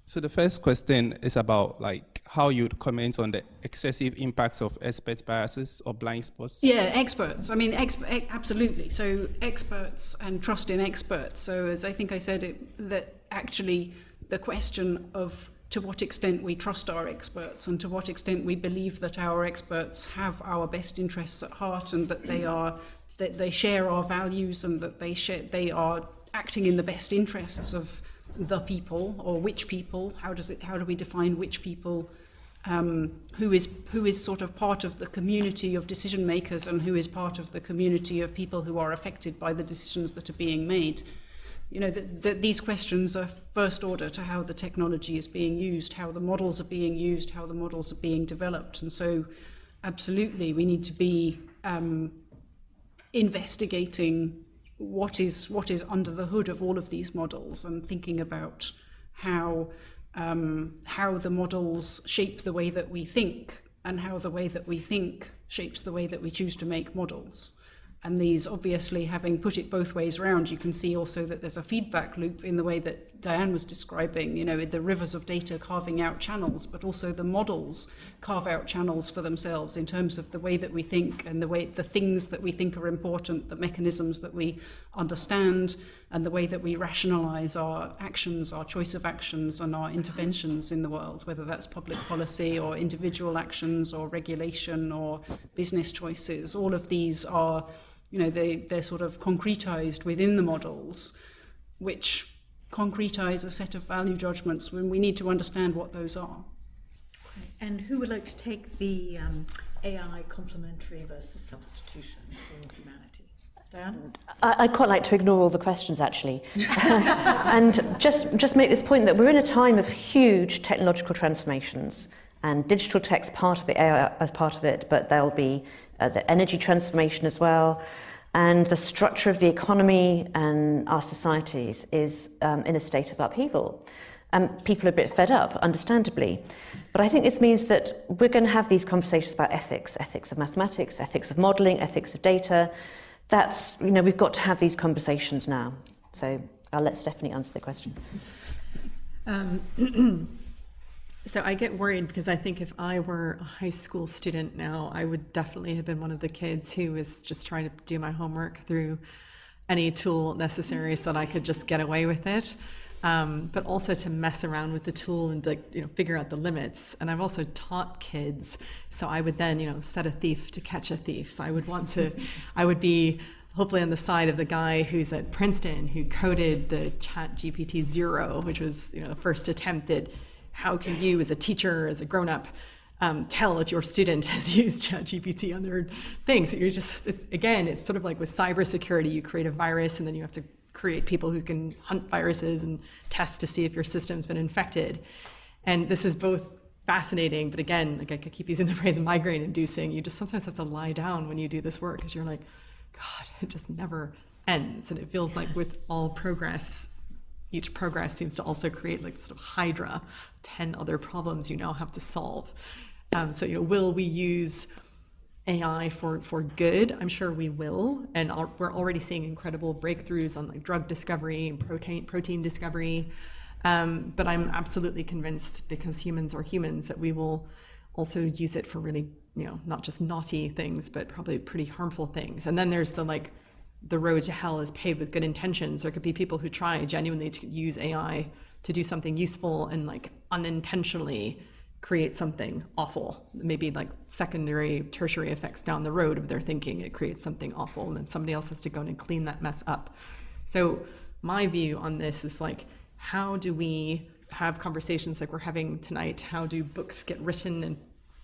So the first question is about like how you'd comment on the excessive impacts of expert biases or blind spots. Yeah, experts. I mean, exp- absolutely. So experts and trust in experts. So as I think I said, it, that actually the question of to what extent we trust our experts and to what extent we believe that our experts have our best interests at heart and that they are that they share our values and that they share, they are acting in the best interests of the people or which people? How does it? How do we define which people? Um, who is who is sort of part of the community of decision makers and who is part of the community of people who are affected by the decisions that are being made? You know, that the, these questions are first order to how the technology is being used, how the models are being used, how the models are being developed, and so absolutely we need to be um, investigating what is what is under the hood of all of these models and thinking about how um, how the models shape the way that we think and how the way that we think shapes the way that we choose to make models. And these, obviously, having put it both ways around, you can see also that there's a feedback loop in the way that Diane was describing, you know, the rivers of data carving out channels, but also the models carve out channels for themselves in terms of the way that we think and the way the things that we think are important, the mechanisms that we understand, and the way that we rationalize our actions, our choice of actions, and our interventions in the world, whether that's public policy or individual actions or regulation or business choices. All of these are you know, they, they're sort of concretized within the models, which concretize a set of value judgments when we need to understand what those are. And who would like to take the um, AI complementary versus substitution for humanity? Diane? I'd quite like to ignore all the questions actually, and just just make this point that we're in a time of huge technological transformations. And digital tech's part of it, AI as part of it, but there'll be uh, the energy transformation as well. And the structure of the economy and our societies is um, in a state of upheaval. And people are a bit fed up, understandably. But I think this means that we're going to have these conversations about ethics ethics of mathematics, ethics of modeling, ethics of data. That's, you know, we've got to have these conversations now. So I'll let Stephanie answer the question. Um, So I get worried because I think if I were a high school student now, I would definitely have been one of the kids who was just trying to do my homework through any tool necessary so that I could just get away with it. Um, but also to mess around with the tool and to you know figure out the limits. And I've also taught kids, so I would then you know set a thief to catch a thief. I would want to, I would be hopefully on the side of the guy who's at Princeton who coded the Chat GPT zero, which was you know the first attempt at how can you, as a teacher, as a grown up, um, tell if your student has used ChatGPT on their things? So you're just, it's, again, it's sort of like with cybersecurity, you create a virus and then you have to create people who can hunt viruses and test to see if your system's been infected. And this is both fascinating, but again, like I keep using the phrase migraine inducing. You just sometimes have to lie down when you do this work because you're like, God, it just never ends. And it feels like with all progress, each progress seems to also create like sort of hydra 10 other problems you now have to solve. Um, so you know will we use ai for for good? I'm sure we will. And we're already seeing incredible breakthroughs on like drug discovery and protein protein discovery. Um, but i'm absolutely convinced because humans are humans that we will also use it for really you know not just naughty things but probably pretty harmful things. And then there's the like the road to hell is paved with good intentions. There could be people who try genuinely to use AI to do something useful and like unintentionally create something awful. Maybe like secondary, tertiary effects down the road of their thinking, it creates something awful, and then somebody else has to go in and clean that mess up. So my view on this is like, how do we have conversations like we're having tonight? How do books get written and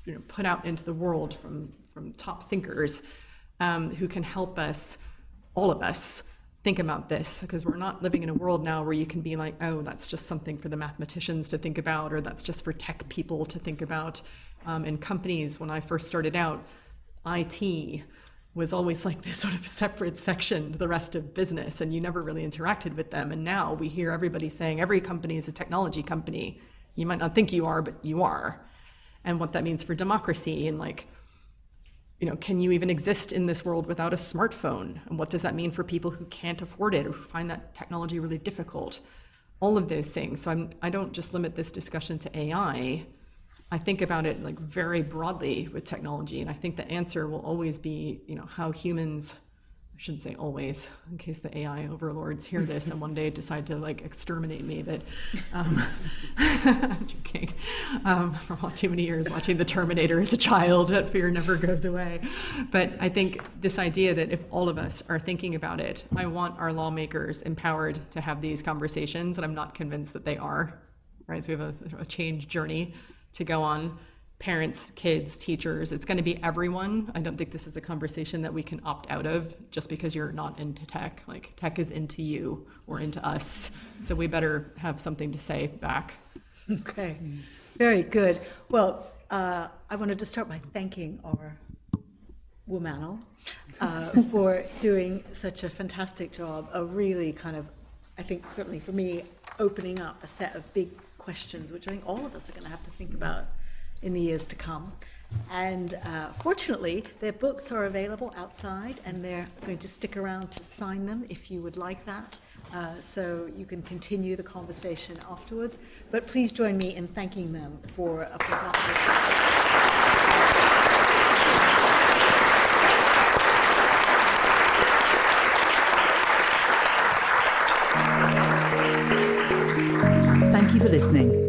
you know put out into the world from from top thinkers um, who can help us? All of us think about this because we're not living in a world now where you can be like, oh, that's just something for the mathematicians to think about, or that's just for tech people to think about. Um, in companies, when I first started out, IT was always like this sort of separate section to the rest of business, and you never really interacted with them. And now we hear everybody saying every company is a technology company. You might not think you are, but you are. And what that means for democracy and like you know, can you even exist in this world without a smartphone? And what does that mean for people who can't afford it or who find that technology really difficult? All of those things. So I'm, I don't just limit this discussion to AI. I think about it like very broadly with technology, and I think the answer will always be, you know, how humans Shouldn't say always, in case the AI overlords hear this and one day decide to like exterminate me. But um, I'm joking. Um, for too many years watching The Terminator as a child, that fear never goes away. But I think this idea that if all of us are thinking about it, I want our lawmakers empowered to have these conversations, and I'm not convinced that they are. Right, so we have a, a change journey to go on parents, kids, teachers. It's going to be everyone. I don't think this is a conversation that we can opt out of just because you're not into tech. Like tech is into you or into us. So we better have something to say back. Okay, very good. Well, uh, I wanted to start by thanking our womanal uh, for doing such a fantastic job, a really kind of, I think certainly for me, opening up a set of big questions, which I think all of us are going to have to think about in the years to come. And uh, fortunately, their books are available outside, and they're going to stick around to sign them if you would like that. Uh, so you can continue the conversation afterwards. But please join me in thanking them for a Thank you for listening.